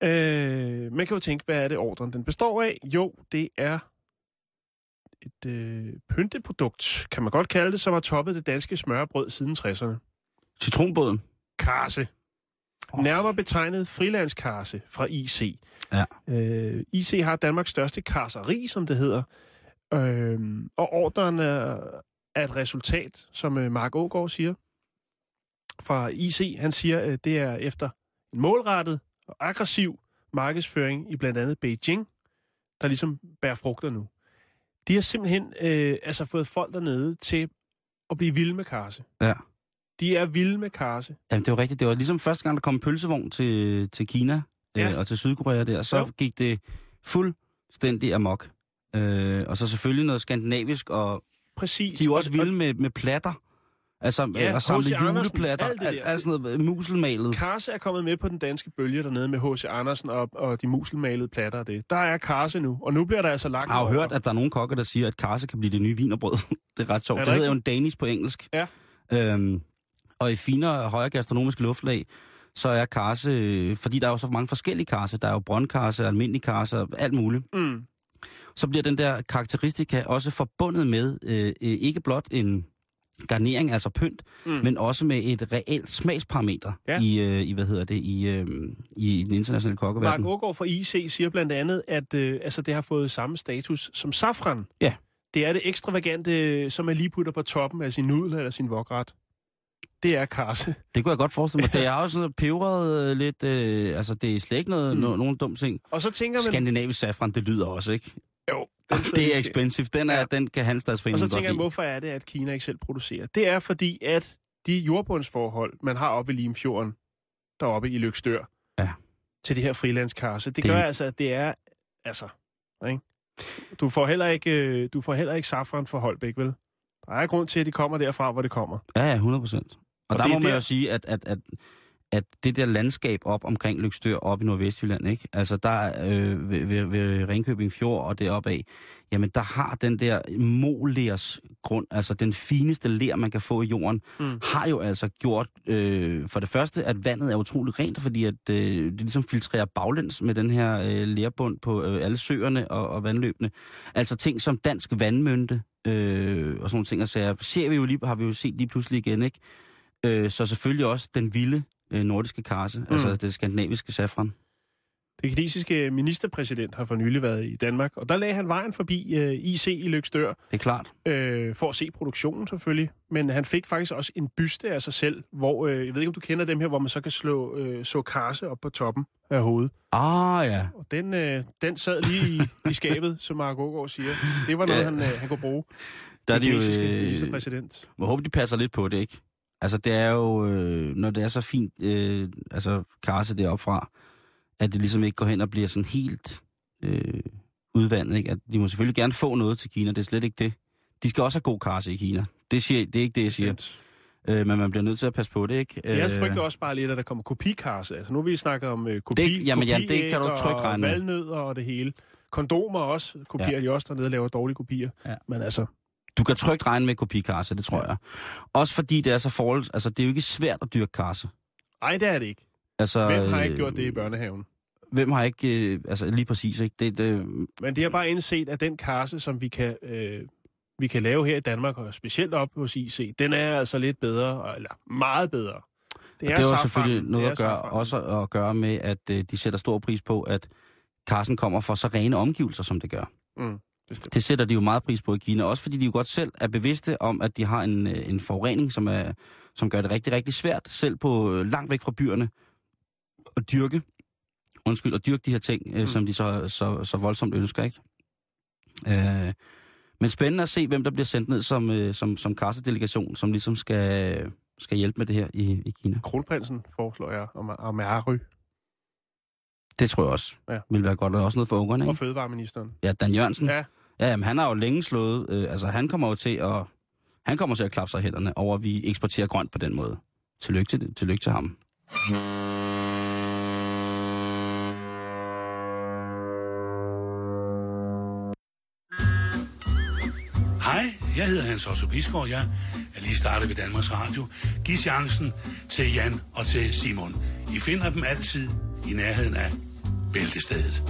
øh, man kan jo tænke, hvad er det ordren den består af? Jo, det er et øh, pynteprodukt, kan man godt kalde det, som har toppet det danske smørbrød siden 60'erne. Citronbåden. Karse. Nærmere betegnet frilandskarse fra IC. Ja. Øh, IC har Danmarks største karseri, som det hedder. Øh, og ordren er, er et resultat, som øh, Mark Ågaard siger, fra IC. Han siger, at det er efter en målrettet og aggressiv markedsføring i blandt andet Beijing, der ligesom bærer frugter nu. De har simpelthen øh, altså fået folk dernede til at blive vilde med karse. Ja. De er vilde med karse. Jamen, det var rigtigt. Det var ligesom første gang, der kom pølsevogn til, til Kina Ja. øh, og til Sydkorea der. Så Jo. gik det fuldstændig amok. Øh, og så selvfølgelig noget skandinavisk, og Præcis. de er jo også Og- vilde med, med platter. Altså, Ja, at samle H.C. Andersen, juleplatter, alt alt, alt sådan noget muselmalet. Karse er kommet med på den danske bølge dernede med H.C. Andersen og, og de muselmalede platter og det. Der er Karse nu, og nu bliver der altså lagt Jeg har jo hørt, at der er nogle kokke, der siger, at karse kan blive det nye vinerbrød. det er ret sjovt. Er det, det hedder jo en danish på engelsk. Ja. Øhm, og i finere højere gastronomiske luftlag, så er karse, øh, fordi der er jo så mange forskellige karse, der er jo brøndkarse, almindelig karse, alt muligt, Mm. så bliver den der karakteristika også forbundet med øh, øh, ikke blot en garnering, altså pynt, Mm. men også med et reelt smagsparameter Ja. i, øh, i, hvad hedder det, i, øh, i den internationale Mark kokkeverden. Ågaard fra IC siger blandt andet, at øh, altså, det har fået samme status som safran. Ja. Det er det ekstravagante, som man lige putter på toppen af sin nudel eller sin vokret. Det er Karse. Det kunne jeg godt forestille mig. Det er også sådan peberet øh, lidt, øh, altså det er slet ikke noget, Mm. no, nogen dum ting. Og så tænker man... Skandinavisk safran, det lyder også, ikke? Jo, Det er expensive. Den, er, Ja. den kan Og Handelsdagsforeningen så tænker jeg, hvorfor er det, at Kina ikke selv producerer? Det er fordi, at de jordbundsforhold, man har oppe i Limfjorden, deroppe i Lykstør, Ja. til de her frilandskarse, det, Det- gør altså, at det er, altså, ikke? Du får heller ikke, øh, du får heller ikke safran for Holbæk, vel? Der er grund til, at de kommer derfra, hvor det kommer. Ja, ja, 100 procent. Og, Og og der det er må man der- jo sige, at, at, at, at det der landskab op omkring Lykstør, op i Nordvestjylland, ikke? Altså der øh, ved, ved, ved Ringkøbing Fjord og deroppe af, jamen der har den der molers grund, altså den fineste ler, man kan få i jorden, mm. har jo altså gjort, øh, for det første, at vandet er utrolig rent, fordi at øh, det ligesom filtrerer baglæns med den her øh, lerbund på øh, alle søerne og, og vandløbene. Altså ting som dansk vandmønte øh, og sådan nogle ting, og så ser vi jo lige, har vi jo set lige pludselig igen, ikke? Øh, så selvfølgelig også den vilde øh, nordiske karse, mm. altså det skandinaviske safran. Den kinesiske ministerpræsident har for nylig været i Danmark, og der lagde han vejen forbi øh, IC i Lykstør. Det er klart. Øh, for at se produktionen selvfølgelig. Men han fik faktisk også en byste af sig selv, hvor, øh, jeg ved ikke om du kender dem her, hvor man så kan slå øh, så karse op på toppen af hovedet. Ah ja. Og den, øh, den sad lige i, i skabet, som Mark Ågaard siger. Det var noget, ja. han, øh, han kunne bruge. Der er den de jo, kinesiske øh, ministerpræsident. Jeg håber, de passer lidt på det, ikke? Altså, det er jo, øh, når det er så fint, øh, altså, karse deroppe fra, at det ligesom ikke går hen og bliver sådan helt øh, udvandet, ikke? At de må selvfølgelig gerne få noget til Kina, det er slet ikke det. De skal også have god karse i Kina. Det, siger, det er ikke det, jeg siger. Øh, men man bliver nødt til at passe på det, ikke? Jeg Øh, frygter også bare lidt, at der kommer kopikarse. Altså, nu vi snakket om øh, kopi, Det- jamen, ja, det kan du trygt og regne med. valnødder og det hele. Kondomer også kopierer Ja. de også dernede og laver dårlige kopier. Ja. Men altså, Du kan trygt regne med kopikarse, det tror Ja. jeg. Også fordi det er så forhold, altså det er jo ikke svært at dyrke karse. ej, det er det ikke. Altså, Hvem har ikke øh, gjort det i børnehaven? Hvem har ikke, øh, altså lige præcis, ikke? Det, det, Men de har bare indset, at den karse, som vi kan, øh, vi kan lave her i Danmark, og specielt op hos IC, den er altså lidt bedre, eller meget bedre. Det er, det er jo safranen. selvfølgelig noget Det at gøre, også at gøre med, at øh, de sætter stor pris på, at karsen kommer fra så rene omgivelser, som det gør. Mm, bestemt. Det sætter de jo meget pris på i Kina, også fordi de jo godt selv er bevidste om, at de har en, øh, en forurening, som, er, som gør det rigtig, rigtig svært, selv på øh, langt væk fra byerne, at dyrke, undskyld, at dyrke de her ting, øh, Mm. som de så, så, så voldsomt ønsker, ikke? Øh, men spændende at se, hvem der bliver sendt ned som, som, som karsedelegation, som ligesom skal, skal hjælpe med det her i, i Kina. Kronprinsen foreslår jeg, om Amary Det tror jeg også Ja. vil være godt, og også noget for ungerne, og ikke? fødevareministeren. Ja, Dan Jørgensen. Ja, Ja, jamen, han har jo længe slået, øh, altså han kommer jo til at, han kommer til at klappe sig hænderne over, at vi eksporterer grønt på den måde. Tillykke til, tillykke til ham. Hej, jeg hedder Hans Otto Bisgaard. Jeg er lige startet ved Danmarks Radio. Giv chancen til Jan og til Simon. I finder dem altid i nærheden af Bæltestedet.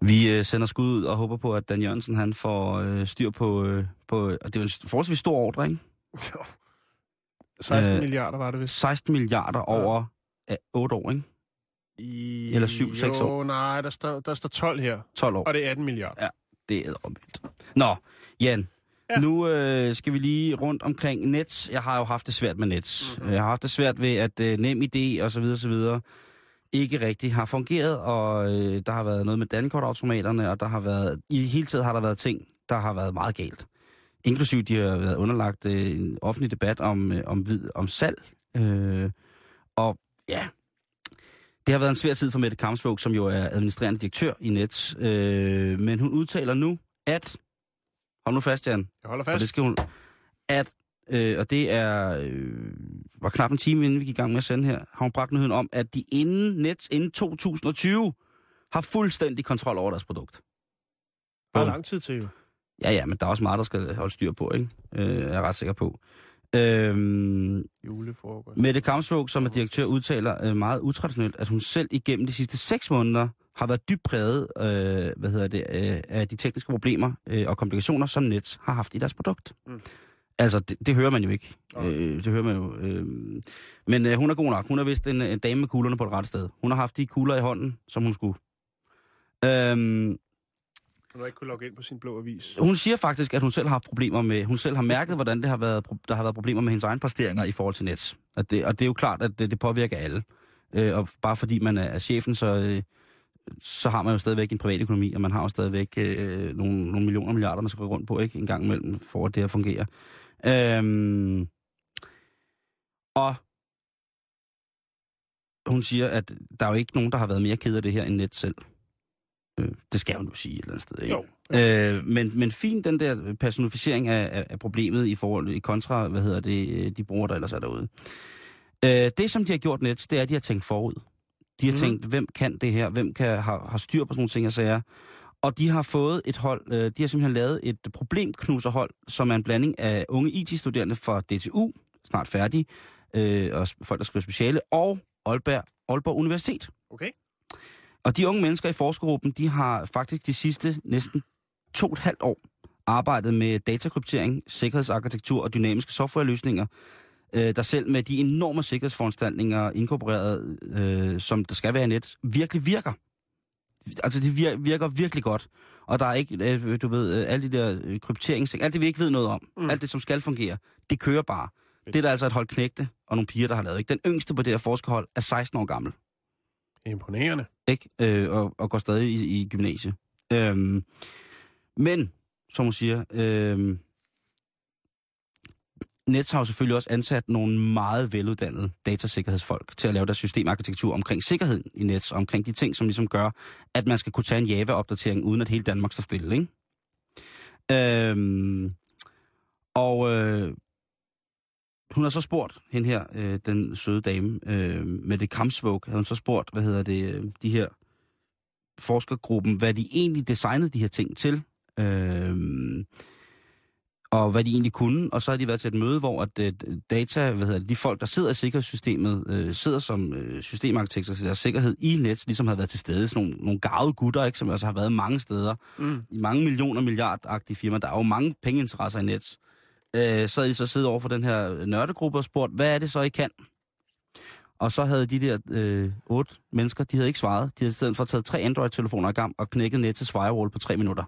Vi øh, sender skud ud og håber på, at Dan Jørgensen han får øh, styr på, øh, på, og det er jo en forholdsvis stor ordre, ikke? 16 Øh, milliarder var det vist. 16 milliarder over øh, 8 år, ikke? I... eller syv, seks jo, år. nej, der står, der står 12 her, 12 år. og det er 18 milliarder. Ja, det er omvendt. Nå, Jan, Ja. nu øh, skal vi lige rundt omkring Nets. Jeg har jo haft det svært med Nets. Mhm. Mm-hmm. Jeg har haft det svært ved, at øh, nem idé og så videre, så videre ikke rigtig har fungeret, og øh, der har været noget med dankortautomaterne, og der har været, i hele taget har der været ting, der har været meget galt. Inklusiv de har været underlagt øh, en offentlig debat om, øh, om, vid, om salg. Øh, og ja, det har været en svær tid for Mette Kamsvåg, som jo er administrerende direktør i Nets. Øh, men hun udtaler nu, at... Hold nu fast, Jan. Jeg holder For fast. det skal hun... At, øh, og det er... Øh, var knap en time, inden vi gik i gang med at sende her, har hun bragt nyheden om, at de inden Nets, inden 2020, har fuldstændig kontrol over deres produkt. Der er lang tid til jo. Ja, ja, men der er også meget, der skal holde styr på, ikke? Øh, er jeg ret sikker på. Øhm, Julefrokost. Mette Kamsvåg, som er direktør, udtaler øh, meget utraditionelt, at hun selv igennem de sidste seks måneder har været dybt præget øh, hvad hedder det, øh, af de tekniske problemer øh, og komplikationer, som Nets har haft i deres produkt. Mm. Altså, det, det hører man jo ikke. Nej. Øh, det hører man jo. Øh, men øh, hun er god nok. Hun er vist en, en dame med kuglerne på det rette sted. Hun har haft de kugler i hånden, som hun skulle. Øhm, Hun har ikke kunnet logge ind på sin blå avis. hun siger faktisk, at hun selv har haft problemer med, hun selv har mærket, hvordan det har været, der har været problemer med hendes egne præsteringer i forhold til Nets. Og det, og det er jo klart, at det, det påvirker alle. Øh, og bare fordi man er, chefen, så, øh, så har man jo stadigvæk en privat økonomi, og man har jo stadigvæk øh, nogle, nogle millioner milliarder, man skal gå rundt på, ikke? En gang imellem, for at det her fungerer. Øhm, og hun siger, at der er jo ikke nogen, der har været mere ked af det her end Net selv. Øh, det skal hun jo sige et eller andet sted, ikke? Jo. Øh, men, men fint den der personificering af, af, af problemet i forhold i kontra, hvad hedder det, øh, de bruger der ellers er derude. Øh, det, som de har gjort net, det er, at de har tænkt forud. De har mm. tænkt, hvem kan det her? Hvem kan har, har styr på sådan nogle ting, jeg siger? Og de har fået et hold, øh, de har simpelthen lavet et problemknuserhold, som er en blanding af unge IT-studerende fra DTU, snart færdige, øh, og folk, der skriver speciale, og Aalborg, Aalborg Universitet. Okay. Og de unge mennesker i forskergruppen, de har faktisk de sidste næsten to og et halvt år arbejdet med datakryptering, sikkerhedsarkitektur og dynamiske softwareløsninger, øh, der selv med de enorme sikkerhedsforanstaltninger inkorporeret, øh, som der skal være i net, virkelig virker. Altså, det vir- virker virkelig godt. Og der er ikke, øh, du ved, øh, alle de der øh, krypteringsting, alt det vi ikke ved noget om, mm. alt det som skal fungere, det kører bare. Det er der altså et hold knægte og nogle piger, der har lavet. Ikke? Den yngste på det her forskerhold er 16 år gammel. Imponerende. Ikke? Øh, og, og går stadig i, i gymnasiet. Øhm, men, som hun siger, øhm, Nets har jo selvfølgelig også ansat nogle meget veluddannede datasikkerhedsfolk til at lave deres systemarkitektur omkring sikkerheden i Nets, og omkring de ting, som ligesom gør, at man skal kunne tage en Java-opdatering, uden at hele Danmark står stille, ikke? Øhm, og øh, hun har så spurgt, hende her, øh, den søde dame, øh, med det kramsvåg, har hun så spurgt, hvad hedder det, øh, de her forskergruppen, hvad de egentlig designede de her ting til. Øh, og hvad de egentlig kunne, og så har de været til et møde, hvor at, at data, hvad hedder det, de folk, der sidder i sikkerhedssystemet, øh, sidder som øh, systemarkitekter til deres sikkerhed i net, ligesom har været til stede, sådan nogle, nogle gavede gutter, ikke, som også har været mange steder, mm. i mange millioner milliardagtige firmaer. Der er jo mange pengeinteresser i net. Øh, så havde de så siddet over for den her nørdegruppe og spurgt, hvad er det så, I kan? Og så havde de der øh, otte mennesker, de havde ikke svaret. De havde i stedet for taget tre Android-telefoner i gang og knækket net til firewall på tre minutter.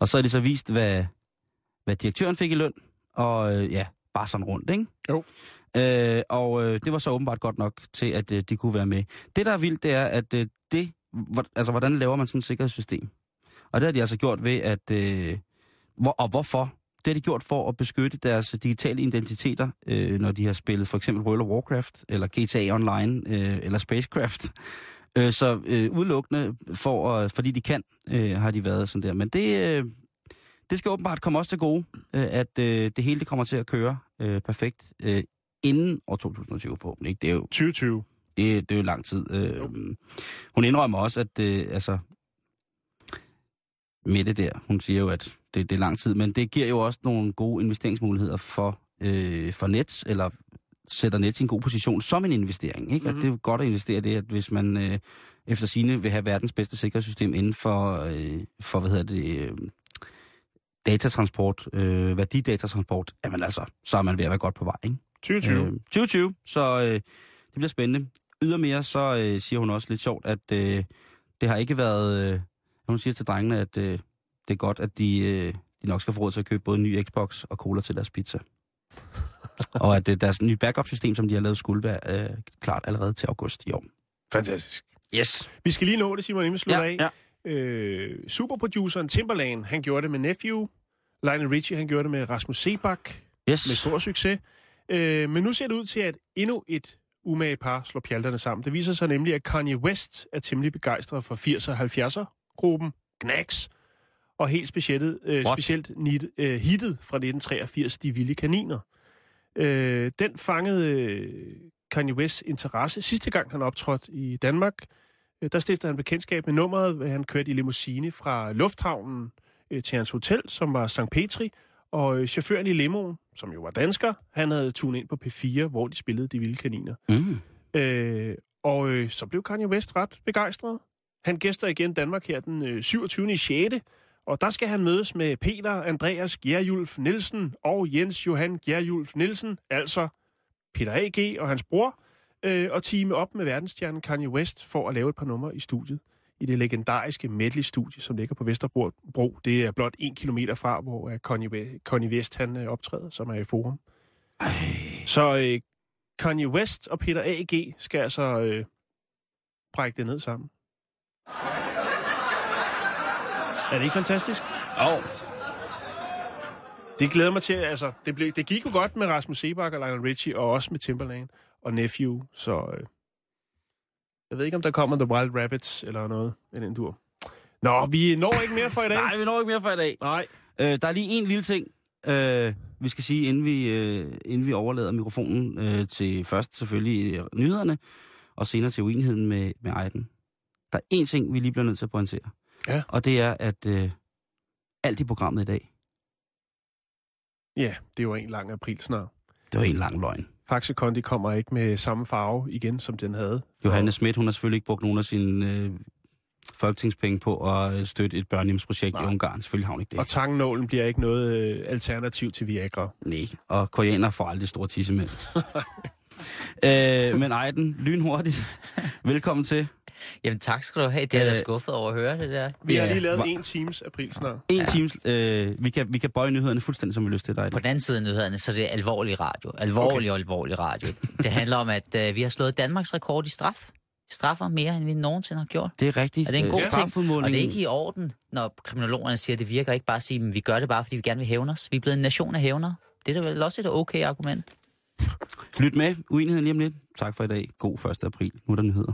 Og så har de så vist, hvad, hvad direktøren fik i løn, og øh, ja, bare sådan rundt, ikke? Jo. Øh, og øh, det var så åbenbart godt nok til, at øh, de kunne være med. Det, der er vildt, det er, at øh, det, hvor, altså, hvordan laver man sådan et sikkerhedssystem? Og det har de altså gjort ved, at... Øh, hvor, og hvorfor? Det har de gjort for at beskytte deres digitale identiteter, øh, når de har spillet for eksempel World of Warcraft, eller GTA Online, øh, eller Spacecraft. Øh, så øh, udelukkende, for, øh, fordi de kan, øh, har de været sådan der. Men det, øh, det skal åbenbart komme også til gode, øh, at øh, det hele det kommer til at køre øh, perfekt øh, inden år 2020 forhåbentlig. Ikke? Det er jo, 2020. Det, det er jo lang tid. Øh, hun indrømmer også, at øh, altså, med det der, hun siger jo, at det, det er lang tid, men det giver jo også nogle gode investeringsmuligheder for, øh, for Nets, eller sætter Nets i en god position som en investering. Ikke? Mm-hmm. At det er godt at investere det, at hvis man øh, efter sine vil have verdens bedste sikkerhedssystem inden for, øh, for hvad hedder det, øh, datatransport, øh, værdidatatransport, jamen altså, så er man ved at være godt på vej, ikke? 2020. Øh, 2020, så øh, det bliver spændende. Ydermere så øh, siger hun også lidt sjovt, at øh, det har ikke været... Øh, hun siger til drengene, at øh, det er godt, at de, øh, de nok skal få råd til at købe både en ny Xbox og cola til deres pizza. og at øh, deres nye backup-system, som de har lavet, skulle være øh, klart allerede til august i år. Fantastisk. Yes. Vi skal lige nå det, Simon, inden vi slutter Ja, af. Øh, superproduceren Timberlane, han gjorde det med Nephew. Lionel Richie, han gjorde det med Rasmus Sebak. Yes. Med stor succes. Øh, men nu ser det ud til, at endnu et umage par slår pjalterne sammen. Det viser sig nemlig, at Kanye West er temmelig begejstret for 80'er og 70'er-gruppen Knacks. Og helt specielt, øh, What? specielt nit, øh, hittet fra 1983, De Vilde Kaniner. Øh, den fangede øh, Kanye Wests interesse sidste gang, han optrådte i Danmark. Øh, der stiftede han bekendtskab med nummeret, han kørte i limousine fra lufthavnen øh, til hans hotel, som var St. Petri. Og øh, chaufføren i limoen, som jo var dansker, han havde tunet ind på P4, hvor de spillede De Vilde Kaniner. Mm. Øh, og øh, så blev Kanye West ret begejstret. Han gæster igen Danmark her den øh, 27. 6. Og der skal han mødes med Peter Andreas Gjerjulf Nielsen og Jens Johan Gjerjulf Nielsen, altså Peter A.G. og hans bror, øh, og teame op med verdensstjernen Kanye West for at lave et par numre i studiet. I det legendariske medley-studie, som ligger på Vesterbro. Bro. Det er blot en kilometer fra, hvor øh, Kanye, Kanye West han, øh, optræder, som er i forum. Ej. Så øh, Kanye West og Peter A.G. skal altså øh, brække det ned sammen. Er det ikke fantastisk? Oh. Det glæder mig til, altså, det, blev, det gik jo godt med Rasmus Sebak og Lionel Richie, og også med Timberlane og Nephew, så øh, Jeg ved ikke, om der kommer The Wild Rabbits eller noget i den dur. Nå, vi når ikke mere for i dag. Nej, vi når ikke mere for i dag. Nej. Øh, der er lige en lille ting, øh, vi skal sige, inden vi, øh, inden vi overlader mikrofonen øh, til først selvfølgelig øh, nyhederne, og senere til uenigheden med, med Ejden. Der er en ting, vi lige bliver nødt til at pointere. Ja. Og det er, at øh, alt i programmet i dag, Ja, det var en lang april snart. det var en lang løgn. Faxe Kondi kommer ikke med samme farve igen, som den havde. Johanne Schmidt, hun har selvfølgelig ikke brugt nogen af sine øh, folketingspenge på at øh, støtte et børnehjemsprojekt i Ungarn. Selvfølgelig har hun ikke det. Og tangnålen bliver ikke noget øh, alternativ til Viagra. Nej, og koreaner får aldrig store tissemænd. øh, men Ejden, lynhurtigt. Velkommen til. Jamen tak skal du have. Det er jeg da Øh, skuffet over at høre det der. Vi har Ja, lige lavet en times april snart. En Ja. ja. times, øh, vi, kan, vi kan bøje nyhederne fuldstændig, som vi lyst til dig. På den anden side af nyhederne, så det er alvorlig radio. Alvorlig okay. og alvorlig radio. Det handler om, at øh, vi har slået Danmarks rekord i straf. Straffer mere, end vi nogensinde har gjort. Det er rigtigt. Er det en Øh, god ting? strafudmåling- Og det er ikke i orden, når kriminologerne siger, at det virker ikke bare at sige, at vi gør det bare, fordi vi gerne vil hævne os. Vi er blevet en nation af hævner. Det er da vel også et okay argument. Lyt med. Uenigheden lige om lidt. Tak for i dag. God 1. april. Nu er der nyheder.